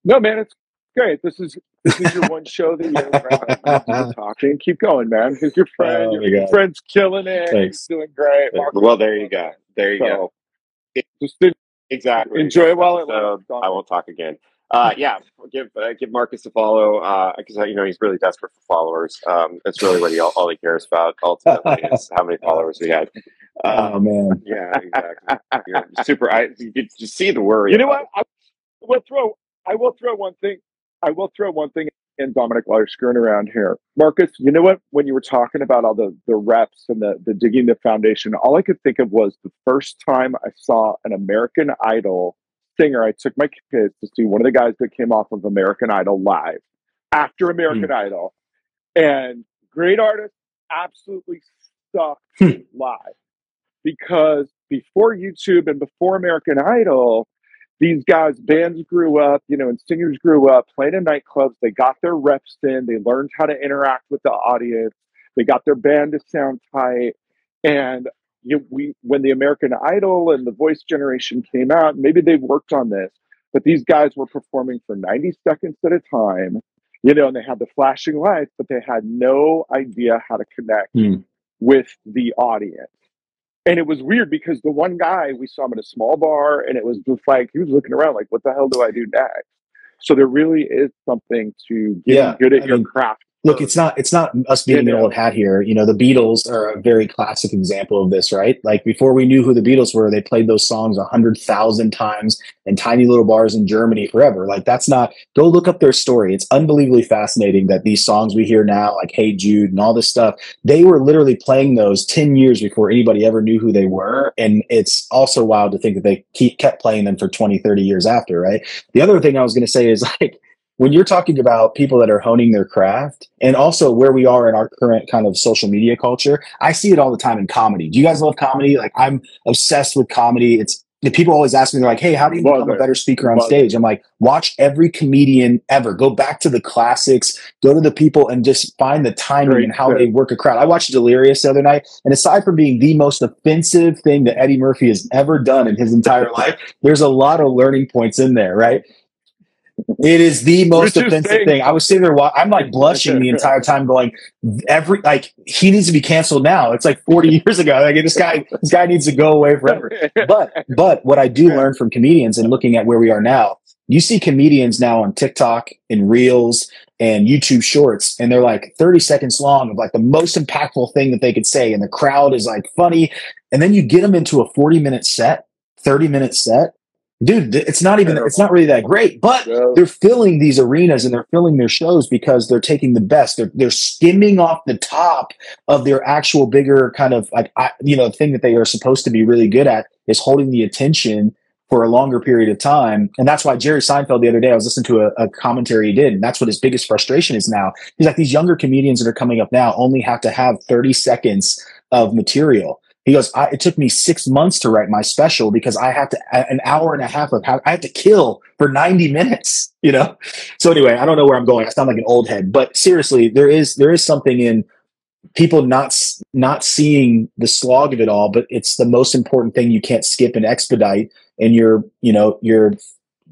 No, man, it's great. This is this is your one show that you're talking. Keep going, man. He's your friend. Oh, your friend's killing it. Thanks. He's doing great. Well, there you go. There you so, go. Just didn't Exactly. Enjoy it while it lasts. I won't talk again. Uh, yeah, give uh, give Marcus a follow because uh, you know he's really desperate for followers. Um, that's really what he all, all he cares about ultimately is how many followers we had. oh man, yeah, exactly. Super. I you just see the worry. You know what? I will throw. I will throw one thing. I will throw one thing and Dominic while you're screwing around here. Marcus, you know what? When you were talking about all the, the reps and the, the digging the foundation, all I could think of was the first time I saw an American Idol singer. I took my kids to see one of the guys that came off of American Idol live after American mm. Idol. And great artist, absolutely sucked hmm. live. Because before YouTube and before American Idol, these guys, bands grew up, you know, and singers grew up playing in nightclubs. They got their reps in. They learned how to interact with the audience. They got their band to sound tight. And you we, when the American Idol and the Voice generation came out, maybe they worked on this, but these guys were performing for 90 seconds at a time, you know, and they had the flashing lights, but they had no idea how to connect mm. with the audience and it was weird because the one guy we saw him at a small bar and it was just like he was looking around like what the hell do i do next? So there really is something to getting yeah, good at I your mean, craft look, it's not it's not us being an old hat here. You know, the Beatles are a very classic example of this, right? Like before we knew who the Beatles were, they played those songs a hundred thousand times in tiny little bars in Germany forever. Like that's not go look up their story. It's unbelievably fascinating that these songs we hear now, like Hey Jude and all this stuff, they were literally playing those 10 years before anybody ever knew who they were. And it's also wild to think that they keep kept playing them for 20, 30 years after, right? The other thing I was gonna say is like when you're talking about people that are honing their craft and also where we are in our current kind of social media culture, I see it all the time in comedy. Do you guys love comedy? Like I'm obsessed with comedy. It's the people always ask me, they're like, Hey, how do you become a better speaker on stage? I'm like, watch every comedian ever. Go back to the classics, go to the people and just find the timing Great and how tip. they work a crowd. I watched Delirious the other night, and aside from being the most offensive thing that Eddie Murphy has ever done in his entire life, there's a lot of learning points in there, right? It is the most offensive saying- thing. I was sitting there, I'm like blushing the entire time, going, every like he needs to be canceled now. It's like 40 years ago. Like this guy, this guy needs to go away forever. But but what I do learn from comedians and looking at where we are now, you see comedians now on TikTok and Reels and YouTube Shorts, and they're like 30 seconds long of like the most impactful thing that they could say, and the crowd is like funny, and then you get them into a 40 minute set, 30 minute set. Dude, it's not even it's not really that great, but they're filling these arenas and they're filling their shows because they're taking the best. They're they're skimming off the top of their actual bigger kind of like I, you know thing that they are supposed to be really good at is holding the attention for a longer period of time. And that's why Jerry Seinfeld the other day I was listening to a, a commentary he did, and that's what his biggest frustration is now. He's like these younger comedians that are coming up now only have to have 30 seconds of material. He goes, it took me six months to write my special because I have to an hour and a half of how I have to kill for 90 minutes, you know? So anyway, I don't know where I'm going. I sound like an old head, but seriously, there is, there is something in people not, not seeing the slog of it all, but it's the most important thing you can't skip and expedite. And you're, you know, you're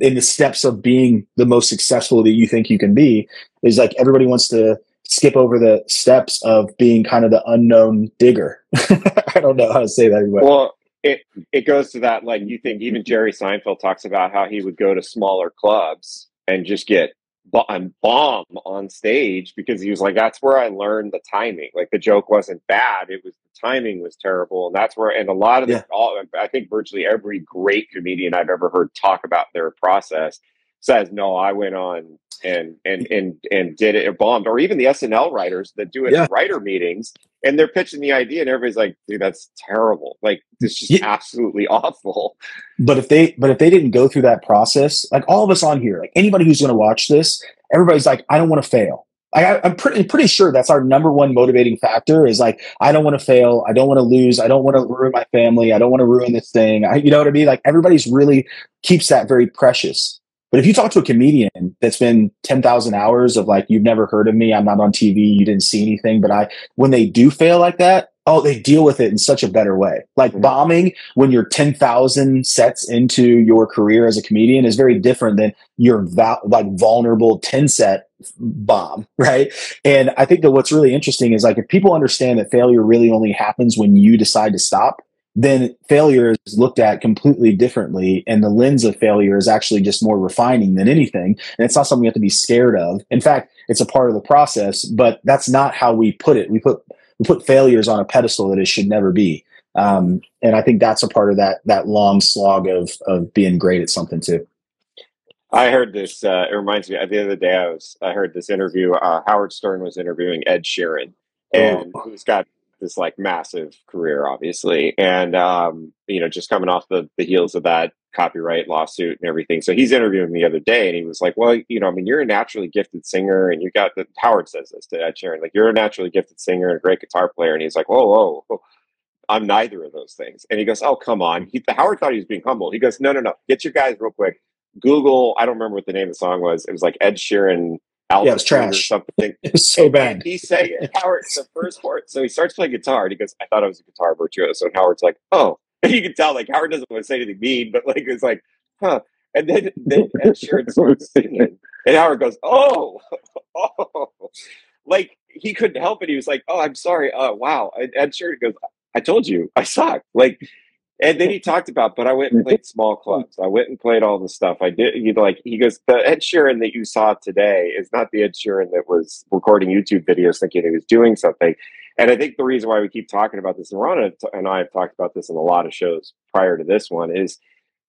in the steps of being the most successful that you think you can be is like everybody wants to skip over the steps of being kind of the unknown digger. I don't know how to say that. Anyway. Well, it it goes to that like you think even Jerry Seinfeld talks about how he would go to smaller clubs and just get bo- and bomb on stage because he was like that's where I learned the timing. Like the joke wasn't bad, it was the timing was terrible, and that's where and a lot of the Yeah. all I think virtually every great comedian I've ever heard talk about their process says no, I went on and and and and did it, it bombed, or even the SNL writers that do it Yeah. writer meetings and they're pitching the idea and everybody's like dude that's terrible. Like this is just Yeah. absolutely awful. But if they but if they didn't go through that process like all of us on here like anybody who's going to watch this everybody's like i don't want to fail I, i'm pretty pretty sure that's our number one motivating factor is like i don't want to fail. I don't want to lose. I don't want to ruin my family. I don't want to ruin this thing. I, you know what i mean? Like everybody's really keeps that very precious but if you talk to a comedian that's been 10,000 hours of like you've never heard of me i'm not on tv you didn't see anything but i when they do fail like that oh they deal with it in such a better way like Mhm. bombing when you're 10,000 sets into your career as a comedian is very different than your val- like vulnerable 10 set bomb, right? And I think that what's really interesting is like if people understand that failure really only happens when you decide to stop, then failure is looked at completely differently. And the lens of failure is actually just more refining than anything. And it's not something you have to be scared of. In fact, it's a part of the process, but that's not how we put it. We put we put failures on a pedestal that it should never be. Um, and I think that's a part of that that long slog of of being great at something too. i heard this uh it reminds me at the other day i was i heard this interview uh howard stern was interviewing ed sheeran and Oh. who's got this like massive career obviously and um you know just coming off the the heels of that copyright lawsuit and everything so he's interviewing me the other day and he was like well you know i mean you're a naturally gifted singer and you got the howard says this to ed sheeran like you're a naturally gifted singer and a great guitar player and he's like whoa whoa, whoa. I'm neither of those things. And he goes, Oh, come on. He, Howard thought he was being humble. He goes, No, no, no. Get your guys real quick. Google, I don't remember what the name of the song was. It was like Ed Sheeran Yeah, it was trash. or something. It was so And bad. he sang it. Howard, the first part. So he starts playing guitar and he goes, I thought I was a guitar virtuoso. And Howard's like, Oh. And you can tell, like, Howard doesn't want to say anything mean, but like, it's like, Huh. And then, then Ed Sheeran starts singing. And Howard goes, Oh, oh. Like, he couldn't help it. He was like, Oh, I'm sorry. Oh, wow. And Ed Sheeran goes, I told you I suck. Like and then he talked about, but I went and played small clubs. I went and played all the stuff. I did. He like he goes, the Ed Sheeran that you saw today is not the Ed Sheeran that was recording YouTube videos thinking he was doing something. And I think the reason why we keep talking about this, and Ron and I have talked about this in a lot of shows prior to this one, is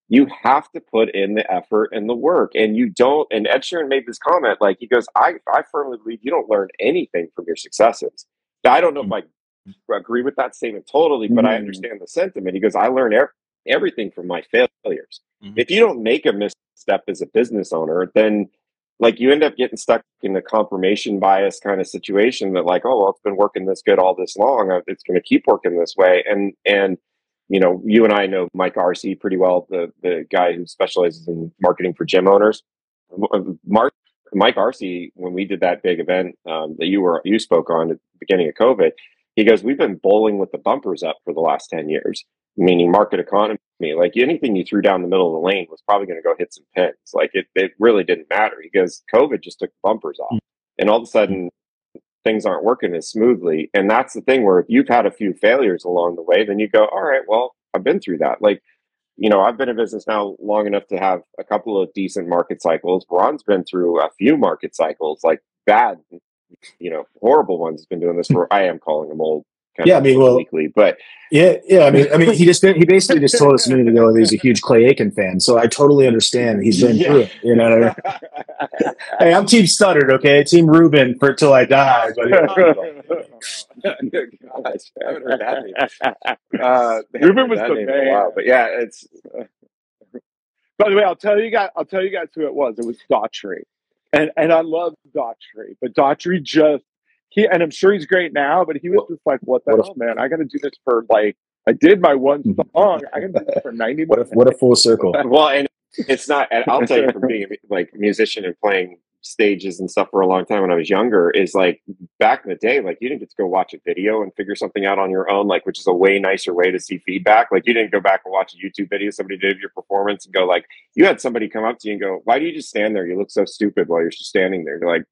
you have to put in the effort and the work. And you don't, and Ed Sheeran made this comment, like he goes, I, I firmly believe you don't learn anything from your successes. Now, I don't know if mm. I agree with that statement totally, but I Mm. understand the sentiment. He goes, I learn er- everything from my failures. Mhm. If you don't make a misstep as a business owner, then like you end up getting stuck in a confirmation bias kind of situation that like, oh, well, it's been working this good all this long. uh, It's going to keep working this way. And, and, you know, you and I know Mike Arce pretty well, the, the guy who specializes in marketing for gym owners. Mark, Mike Arce, when we did that big event um, that you were, you spoke on at the beginning of COVID, he goes, we've been bowling with the bumpers up for the last 10 years, meaning market economy. Like anything you threw down the middle of the lane was probably going to go hit some pins. Like it, it really didn't matter. He goes, COVID just took the bumpers off. Mm. And all of a sudden, things aren't working as smoothly. And that's the thing where if you've had a few failures along the way, then you go, all right, well, I've been through that. Like, you know, I've been in business now long enough to have a couple of decent market cycles. Ron's been through a few market cycles, like bad, you know, horrible ones. He's been doing this for, I am calling them old. Kind Yeah, of I mean, well- weekly, but Yeah, yeah. I mean, I mean, he just he basically just told us a minute ago that he's a huge Clay Aiken fan. So I totally understand. He's been Yeah. through it. You know. I mean? Hey, I'm Team Studdard, okay? Team Ruben for till I die. But Gosh, I haven't heard that name. Uh, Ruben was that the name in a man. while, but yeah, it's By the way, I'll tell you guys. I'll tell you guys who it was. It was Daughtry, and and I love Daughtry, but Daughtry just he and I'm sure he's great now, but he was just like, "What the What a- hell, man? I got to do this for like I did my one Mhm. song. I got to do this for ninety what a what a full circle. well, and it's not. And I'll tell you, from being a like musician and playing stages and stuff for a long time when I was younger, is like back in the day, like you didn't get to go watch a video and figure something out on your own, like which is a way nicer way to see feedback. Like you didn't go back and watch a YouTube video somebody did of your performance and go like, you had somebody come up to you and go, "Why do you just stand there? You look so stupid while you're just standing there." You're like.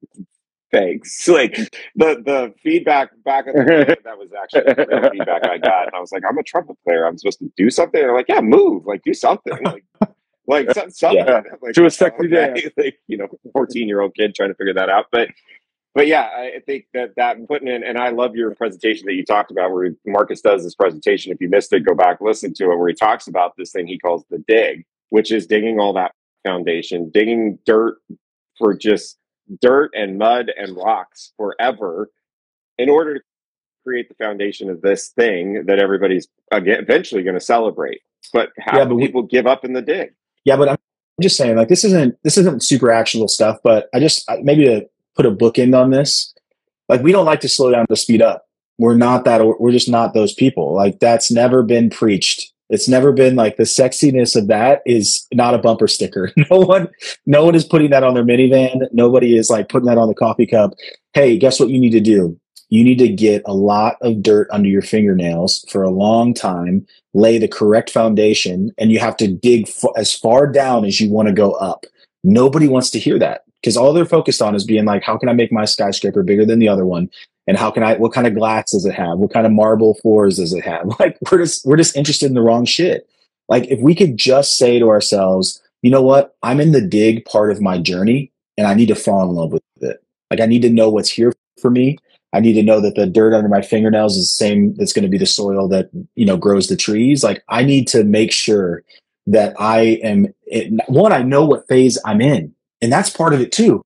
Thanks. Like the the feedback back in the that was actually the feedback I got. And I was like, I'm a trumpet player. I'm supposed to do something. They're like, yeah, move. Like do something. Like like so- something. Yeah. Like, Do a sexy okay. dance. like you know, 14 year old kid trying to figure that out. But but yeah, I I think that that putting in, and I love your presentation that you talked about where Marcus does this presentation. If you missed it, go back listen to it. Where he talks about this thing he calls the dig, which is digging all that foundation, digging dirt for just dirt and mud and rocks forever, in order to create the foundation of this thing that everybody's again eventually going to celebrate. But how Yeah, do but we- people give up in the dig? Yeah, but I'm just saying, like, this isn't this isn't super actionable stuff. But I just maybe to put a bookend on this, like, we don't like to slow down to speed up. We're not that. We're just not those people. Like, that's never been preached. It's never been like the sexiness of that is not a bumper sticker. No one, no one is putting that on their minivan. Nobody is like putting that on the coffee cup. Hey, guess what you need to do? You need to get a lot of dirt under your fingernails for a long time lay the correct foundation and you have to dig f- as far down as you want to go up. Nobody wants to hear that because all they're focused on is being like, how can I make my skyscraper bigger than the other one? And how can I, what kind of glass does it have? What kind of marble floors does it have? Like we're just, we're just interested in the wrong shit. Like if we could just say to ourselves, you know what? I'm in the dig part of my journey and I need to fall in love with it. Like I need to know what's here for me. I need to know that the dirt under my fingernails is the same that's going to be the soil that, you know, grows the trees. Like I need to make sure that I am it, one, I know what phase I'm in. And that's part of it too.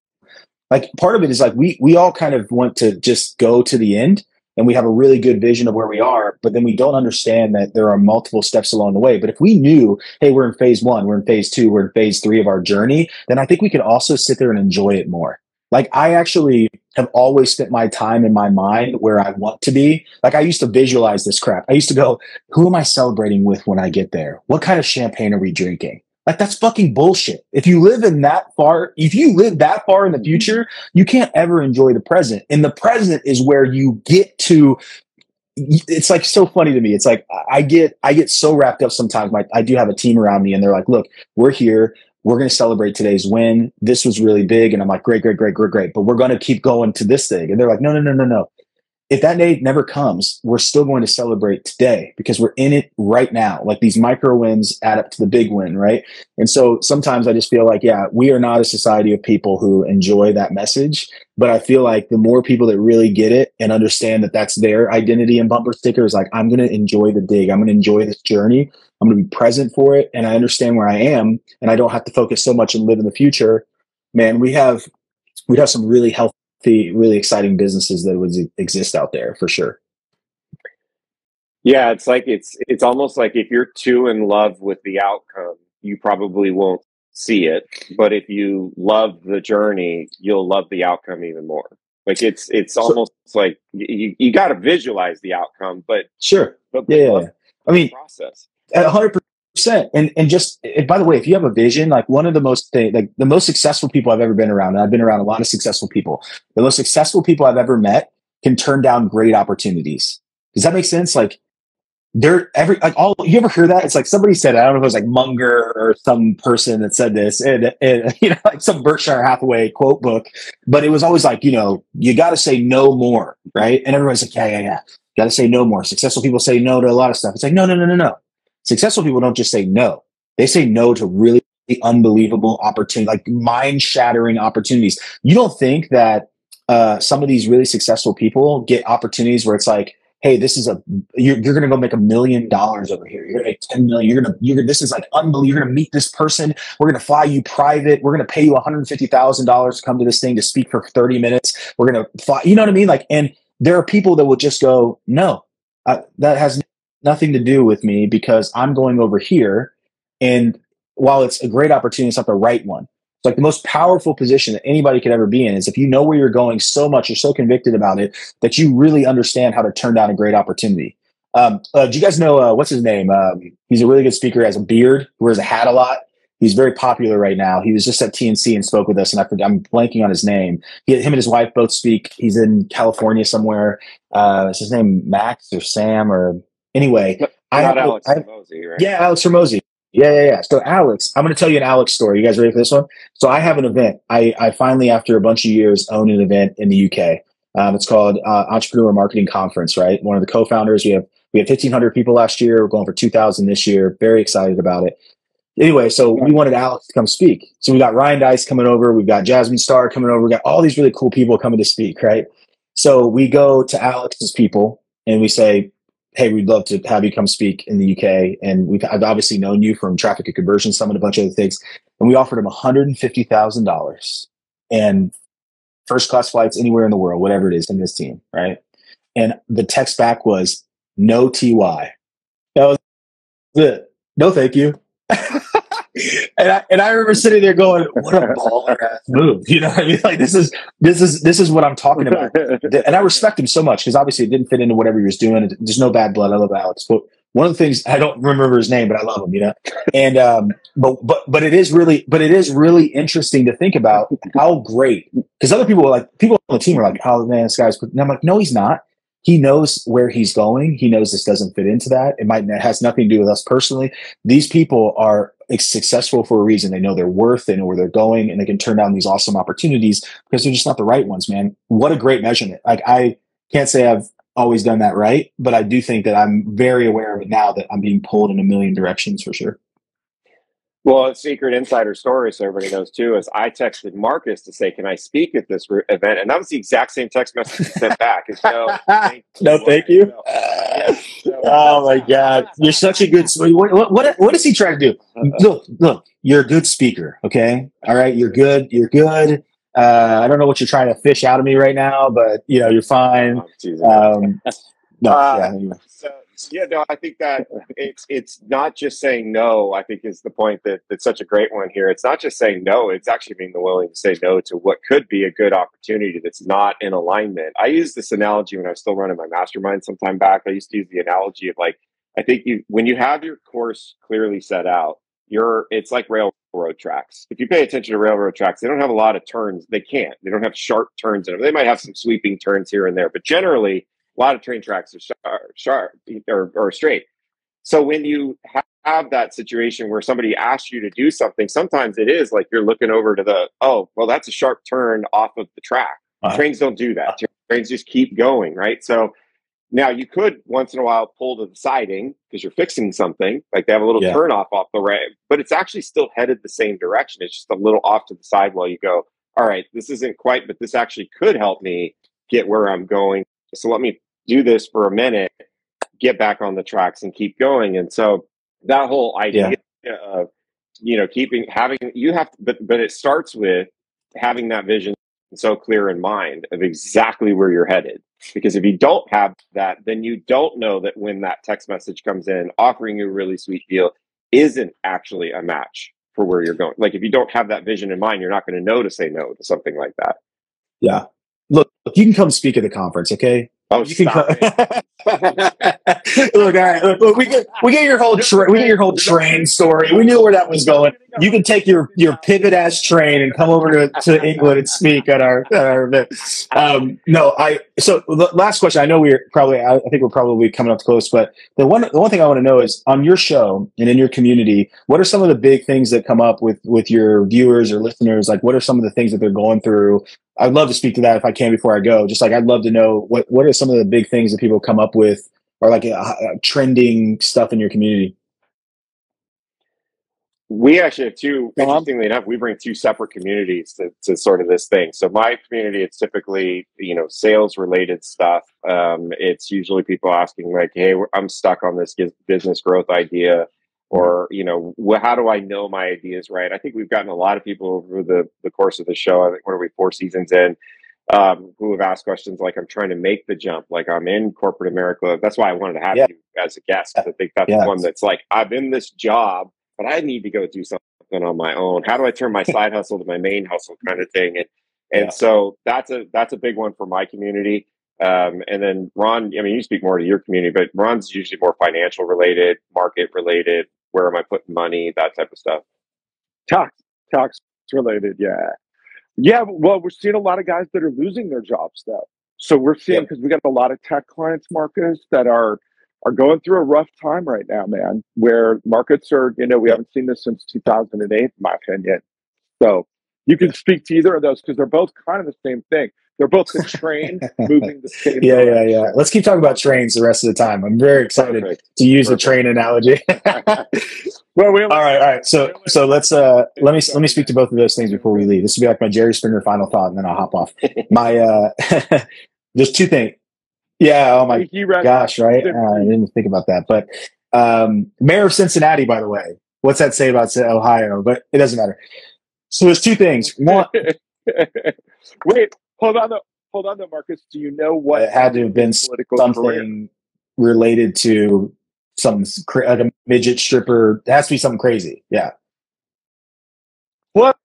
Like part of it is like we we all kind of want to just go to the end and we have a really good vision of where we are, but then we don't understand that there are multiple steps along the way. But if we knew, hey, we're in phase one, we're in phase two, we're in phase three of our journey, then I think we could also sit there and enjoy it more. Like I actually have always spent my time in my mind where I want to be. Like I used to visualize this crap. I used to go, who am I celebrating with when I get there? What kind of champagne are we drinking? Like that's fucking bullshit. If you live in that far, if you live that far in the mm-hmm. future, you can't ever enjoy the present. And the present is where you get to it's like so funny to me. It's like I get I get so wrapped up sometimes. My I do have a team around me and they're like, look, we're here. We're going to celebrate today's win. This was really big. And I'm like, great, great, great, great, great. But we're going to keep going to this thing. And they're like, no, no, no, no, no. If that day never comes, we're still going to celebrate today because we're in it right now. Like these micro wins add up to the big win, right? And so sometimes I just feel like, yeah, we are not a society of people who enjoy that message. But I feel like the more people that really get it and understand that that's their identity and bumper sticker is like, I'm going to enjoy the dig. I'm going to enjoy this journey. I'm going to be present for it. And I understand where I am and I don't have to focus so much and live in the future. Man, we have, we have some really healthy the really exciting businesses that would exist out there for sure. Yeah, it's like it's it's almost like if you're too in love with the outcome, you probably won't see it. But if you love the journey, you'll love the outcome even more. Like it's it's almost so, like you, you got to visualize the outcome, but sure, but yeah. I mean, process. hundred percent. And and just and by the way, if you have a vision, like one of the most like the most successful people I've ever been around, and I've been around a lot of successful people. The most successful people I've ever met can turn down great opportunities. Does that make sense? Like they're every like all you ever hear that? It's like somebody said, I don't know if it was like Munger or some person that said this, and, and you know, like some Berkshire Hathaway quote book, but it was always like, you know, you got to say no more, right? And everyone's like, yeah, yeah, yeah, got to say no more. Successful people say no to a lot of stuff. It's like, no, no, no, no, no. Successful people don't just say no. They say no to really unbelievable opportunity, like mind shattering opportunities. You don't think that uh, some of these really successful people get opportunities where it's like, hey, this is a you're, you're going to go make a million dollars over here. You're going to make ten million. You're going to you're this is like unbelievable. You're going to meet this person. We're going to fly you private. We're going to pay you one hundred fifty thousand dollars to come to this thing to speak for thirty minutes. We're going to fly. You know what I mean? Like, and there are people that will just go, no, uh, that has nothing to do with me because I'm going over here. And while it's a great opportunity, it's not the right one. It's like the most powerful position that anybody could ever be in is if you know where you're going so much, you're so convicted about it that you really understand how to turn down a great opportunity. Um, uh, do you guys know uh, what's his name? Um, he's a really good speaker. Has a beard, wears a hat a lot. He's very popular right now. He was just at TNC and spoke with us, and I forget, I'm blanking on his name. He, him and his wife both speak. He's in California somewhere. Uh, is his name Max or Sam or Anyway, I have, Alex I, Hormozi, right? Yeah, Alex Hormozi. Yeah, yeah, yeah. So Alex, I'm going to tell you an Alex story. You guys ready for this one? So I have an event. I, I finally, after a bunch of years, own an event in the UK. Um, it's called uh, Entrepreneur Marketing Conference. Right. One of the co-founders. We have we had 1,500 people last year. We're going for 2,000 this year. Very excited about it. Anyway, so we wanted Alex to come speak. So we got Ryan Deiss coming over. We've got Jasmine Star coming over. We got all these really cool people coming to speak. Right. So we go to Alex's people and we say, hey, we'd love to have you come speak in the UK. And we've I've obviously known you from Traffic and Conversion Summit, a bunch of other things. And we offered him $150,000 and first class flights anywhere in the world, whatever it is, in this team, right? And the text back was no TY. That was it. No, thank you. and I and I remember sitting there going, "What a baller ass move!" You know, what I mean, like this is this is this is what I'm talking about. and I respect him so much because obviously it didn't fit into whatever he was doing. There's no bad blood. I love Alex, but one of the things I don't remember his name, but I love him. You know, and um, but but but it is really but it is really interesting to think about how great because other people like people on the team are like, "Oh man, this guy's," and I'm like, "No, he's not." He knows where he's going. He knows this doesn't fit into that. It might it has nothing to do with us personally. These people are successful for a reason. They know their worth, they know where they're going, and they can turn down these awesome opportunities because they're just not the right ones, man. What a great measurement. Like I can't say I've always done that right, but I do think that I'm very aware of it now that I'm being pulled in a million directions for sure. Well, a secret insider story, so everybody knows too, is I texted Marcus to say, "Can I speak at this re- event?" And that was the exact same text message he sent back. Is, no, thank no, thank you. So, yeah, so, oh my God, you're such a good. What, what, what, what is he trying to do? Uh-huh. Look, look, you're a good speaker. Okay, all right, you're good. You're good. Uh, I don't know what you're trying to fish out of me right now, but you know you're fine. Um, no, uh, yeah, anyway. so, yeah, no, I think that it's it's not just saying no. I think is the point that that's such a great one here. It's not just saying no; it's actually being willing to say no to what could be a good opportunity that's not in alignment. I used this analogy when I was still running my mastermind some time back. I used to use the analogy of like, I think you when you have your course clearly set out, you're it's like railroad tracks. If you pay attention to railroad tracks, they don't have a lot of turns. They can't. They don't have sharp turns in them. They might have some sweeping turns here and there, but generally a lot of train tracks are sharp, sharp or, or straight. So when you have that situation where somebody asks you to do something, sometimes it is like you're looking over to the, oh, well, that's a sharp turn off of the track. Uh-huh. Trains don't do that. trains just keep going, right? So now you could once in a while pull to the siding because you're fixing something, like they have a little Yeah. turn off off the ramp, but it's actually still headed the same direction. It's just a little off to the side while you go, all right, this isn't quite, but this actually could help me get where I'm going. So let me do this for a minute, get back on the tracks and keep going. And so that whole idea of, you know, keeping, having, you have, to, but, but it starts with having that vision so clear in mind of exactly where you're headed. Because if you don't have that, then you don't know that when that text message comes in offering you a really sweet deal isn't actually a match for where you're going. Like if you don't have that vision in mind, you're not going to know to say no to something like that. Yeah. Look, you can come speak at the conference, okay? Oh, You can come. look, all right, look, look, we get we get your whole tra- we get your whole train story. We knew where that was going. You can take your your pivot ass train and come over to, to England and speak at our at our event. Um, no, I so the last question. I know we're probably I, I think we're probably coming up close, but the one the one thing I want to know is on your show and in your community, what are some of the big things that come up with with your viewers or listeners? Like, what are some of the things that they're going through? I'd love to speak to that if I can before I go. Just like I'd love to know what what are some of the big things that people come up with or like uh, uh, trending stuff in your community. We actually have two, Tom? interestingly enough, we bring two separate communities to, to sort of this thing. So my community, it's typically, you know, sales related stuff. Um, it's usually people asking like, Hey, I'm stuck on this business growth idea or, you know, wh- how do I know my ideas right? I think we've gotten a lot of people over the, the course of the show. I think what are we four seasons in? Um, who have asked questions like I'm trying to make the jump, like I'm in corporate America. That's why I wanted to have Yeah. you as a guest. I think that's Yeah. the one that's like, I'm in this job but I need to go do something on my own. How do I turn my side hustle to my main hustle kind of thing? And and Yeah. so that's a that's a big one for my community. Um, and then Ron, I mean, you speak more to your community, but Ron's usually more financial related, market related. Where am I putting money? That type of stuff. tax tax related yeah. Yeah well we're seeing a lot of guys that are losing their jobs though. So we're seeing because we got a lot of tech clients marcus that are are going through a rough time right now man where markets are you know we haven't seen this since 2008 in my opinion. So you can speak to either of those because they're both kind of the same thing they're both the train moving the same Yeah, yeah, direction. yeah. Let's keep talking about trains the rest of the time. I'm very excited Perfect. to use the Perfect. train analogy. well we only- right, all right. So, so let's uh let me let me speak to both of those things before we leave. This will be like my Jerry Springer final thought, and then I'll hop off. My uh, there's two things. Yeah. Oh my gosh, right? Uh, I didn't think about that. But um, mayor of Cincinnati, by the way, what's that say about Ohio? But it doesn't matter. So there's two things. One, Wait, hold on, though. Hold on, though, Marcus. Do you know what it had to have been political career? something related to some like a midget stripper. It has to be something crazy. Yeah. What?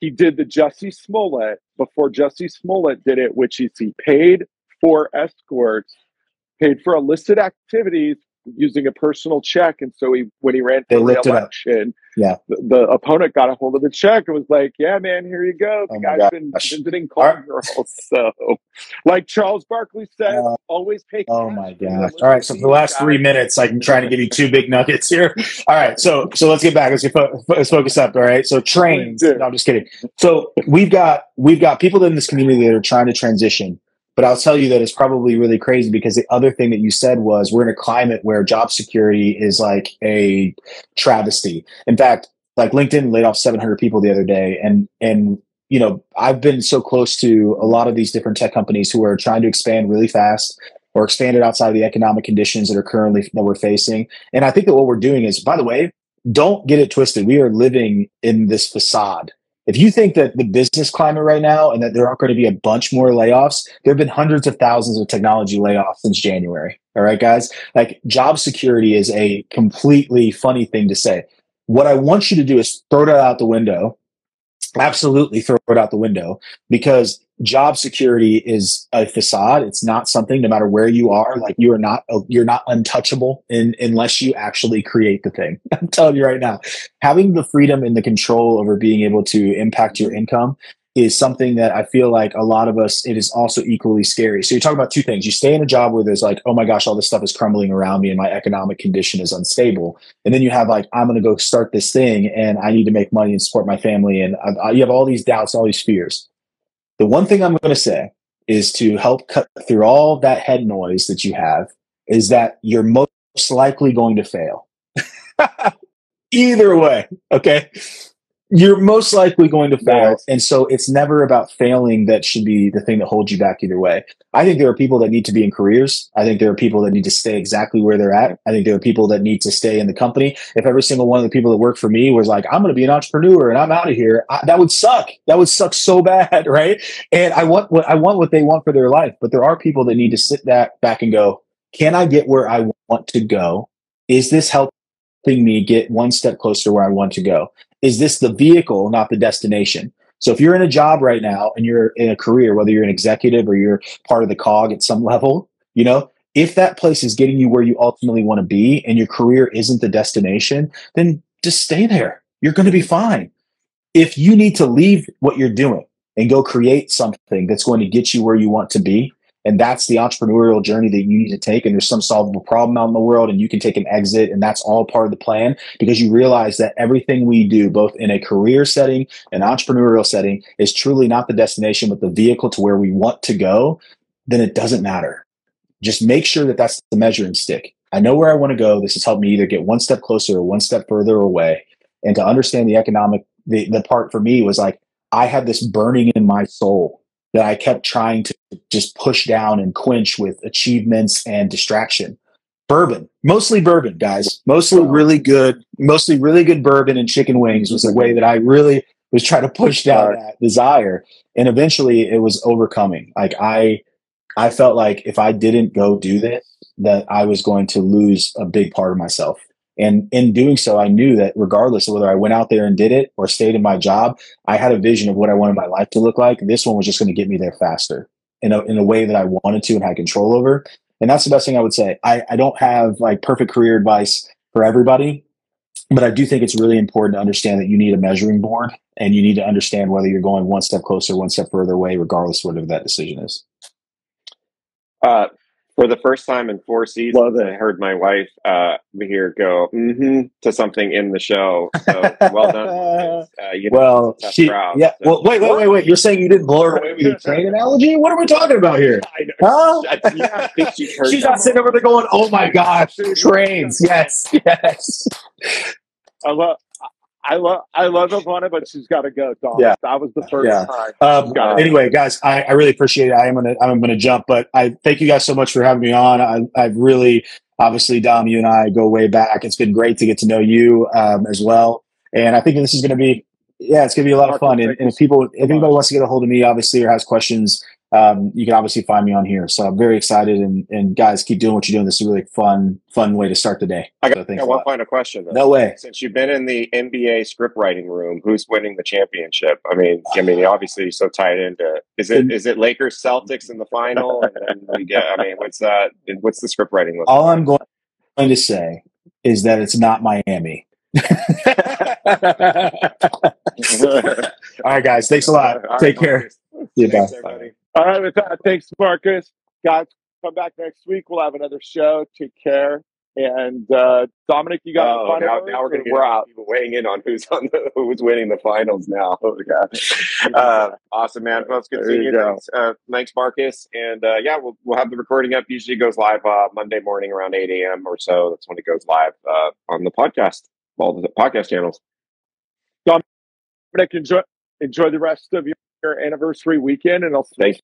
He did the Jussie Smollett before Jussie Smollett did it, which is he paid for escorts, paid for illicit activities using a personal check. And so he, when he ran for re-election, Yeah. the, the opponent got a hold of the check and was like, "Yeah, man, here you go. The Oh guy's been visiting call girls." So, like Charles Barkley said, Uh, always pay. Oh my gosh. All right. So for the last three minutes, I'm trying to give you two big nuggets here. All right. So so let's get back. Let's get fo- let's focus up. All right. So trains. No, I'm just kidding. So we've got we've got people in this community that are trying to transition. But I'll tell you that it's probably really crazy because the other thing that you said was we're in a climate where job security is like a travesty. In fact, like LinkedIn laid off 700 people the other day, and and you know I've been so close to a lot of these different tech companies who are trying to expand really fast or expand it outside of the economic conditions that are currently that we're facing. And I think that what we're doing is, by the way, don't get it twisted. We are living in this facade. If you think that the business climate right now and that there aren't going to be a bunch more layoffs, there have been hundreds of thousands of technology layoffs since January. All right, guys. Like job security is a completely funny thing to say. What I want you to do is throw that out the window. Absolutely throw it out the window because job security is a facade. It's not something, no matter where you are, like you are not, you're not untouchable in, unless you actually create the thing. I'm telling you right now, having the freedom and the control over being able to impact your income is something that I feel like a lot of us, it is also equally scary. So you're talking about two things. You stay in a job where there's like, oh my gosh, all this stuff is crumbling around me and my economic condition is unstable. And then you have like, I'm going to go start this thing and I need to make money and support my family. And I, I, you have all these doubts, all these fears. The one thing I'm going to say is to help cut through all that head noise that you have is that you're most likely going to fail. Either way, okay? You're most likely going to fail. Nice. And so it's never about failing that should be the thing that holds you back either way. I think there are people that need to be in careers. I think there are people that need to stay exactly where they're at. I think there are people that need to stay in the company. If every single one of the people that work for me was like, I'm going to be an entrepreneur and I'm out of here, I, that would suck. That would suck so bad, right? And I want what I want what they want for their life. But there are people that need to sit that back and go, can I get where I want to go? Is this helping me get one step closer to where I want to go? Is this the vehicle, not the destination? So if you're in a job right now and you're in a career, whether you're an executive or you're part of the cog at some level, you know, if that place is getting you where you ultimately want to be and your career isn't the destination, then just stay there. You're going to be fine. If you need to leave what you're doing and go create something that's going to get you where you want to be, and that's the entrepreneurial journey that you need to take, and there's some solvable problem out in the world, and you can take an exit, and that's all part of the plan because you realize that everything we do, both in a career setting an entrepreneurial setting is truly not the destination, but the vehicle to where we want to go, then it doesn't matter. Just make sure that that's the measuring stick. I know where I want to go. This has helped me either get one step closer or one step further away. And to understand the economic, the, the part for me was like, I had this burning in my soul that I kept trying to just push down and quench with achievements and distraction. Bourbon, mostly bourbon, guys. Mostly really good, mostly really good bourbon and chicken wings was a way that I really was trying to push down that desire. And eventually it was overcoming. Like I I felt like if I didn't go do this, that I was going to lose a big part of myself. And in doing so, I knew that regardless of whether I went out there and did it or stayed in my job, I had a vision of what I wanted my life to look like. This one was just going to get me there faster in a, in a way that I wanted to and had control over. And that's the best thing I would say. I, I don't have like perfect career advice for everybody, but I do think it's really important to understand that you need a measuring board and you need to understand whether you're going one step closer, one step further away, regardless of whatever that decision is. Uh, for the first time in four seasons. I heard my wife uh, here go mm-hmm to something in the show. So well done. Uh, you know, Well, it's a tough she, crowd, yeah. so- Well, wait, wait, wait, wait. You're saying you didn't blow her away with your train analogy? What are we talking about here? I know. Huh? I, yeah, I she She's not sitting over there going, "Oh my gosh, trains!" Yes, yes. I love. I love. I love Ivana, but she's got to go. Dom. Yeah. that was the first Yeah. time. Um, anyway, guys, I, I really appreciate it. I am gonna I'm gonna jump, but I thank you guys so much for having me on. I, I've really, obviously, Dom, you and I go way back. It's been great to get to know you um, as well, and I think this is gonna be, yeah, it's gonna be a lot of fun. And, and if people, if anybody wants to get a hold of me, obviously, or has questions, um, you can obviously find me on here. So I'm very excited, and and guys, keep doing what you're doing. This is a really fun, fun way to start the day. I So got, thanks got one final question. Though. No way. Since you've been in the NBA script writing room, who's winning the championship? I mean, I mean, obviously, you're so tied into. Is it is it Lakers Celtics in the final? And we get. I mean, what's that? What's the script writing look? All I'm going to say is that it's not Miami. All right, guys. Thanks a lot. All right, Take care. Marcus. See you, Thanks, bye. All right, with that, thanks, Marcus. Guys, come back next week. We'll have another show. Take care. And uh, Dominic, you got Oh, the final now, now we're going to get we're out. people weighing in on who's on the, who's winning the finals now. Oh, God. Uh, awesome, man. Well, it's good seeing you go. Thanks, uh, thanks, Marcus. And uh, yeah, we'll, we'll have the recording up. Usually goes live uh, Monday morning around 8 a.m. or so. That's when it goes live uh, on the podcast, all the podcast channels. Dominic, enjoy enjoy the rest of your anniversary weekend, and I'll see Thank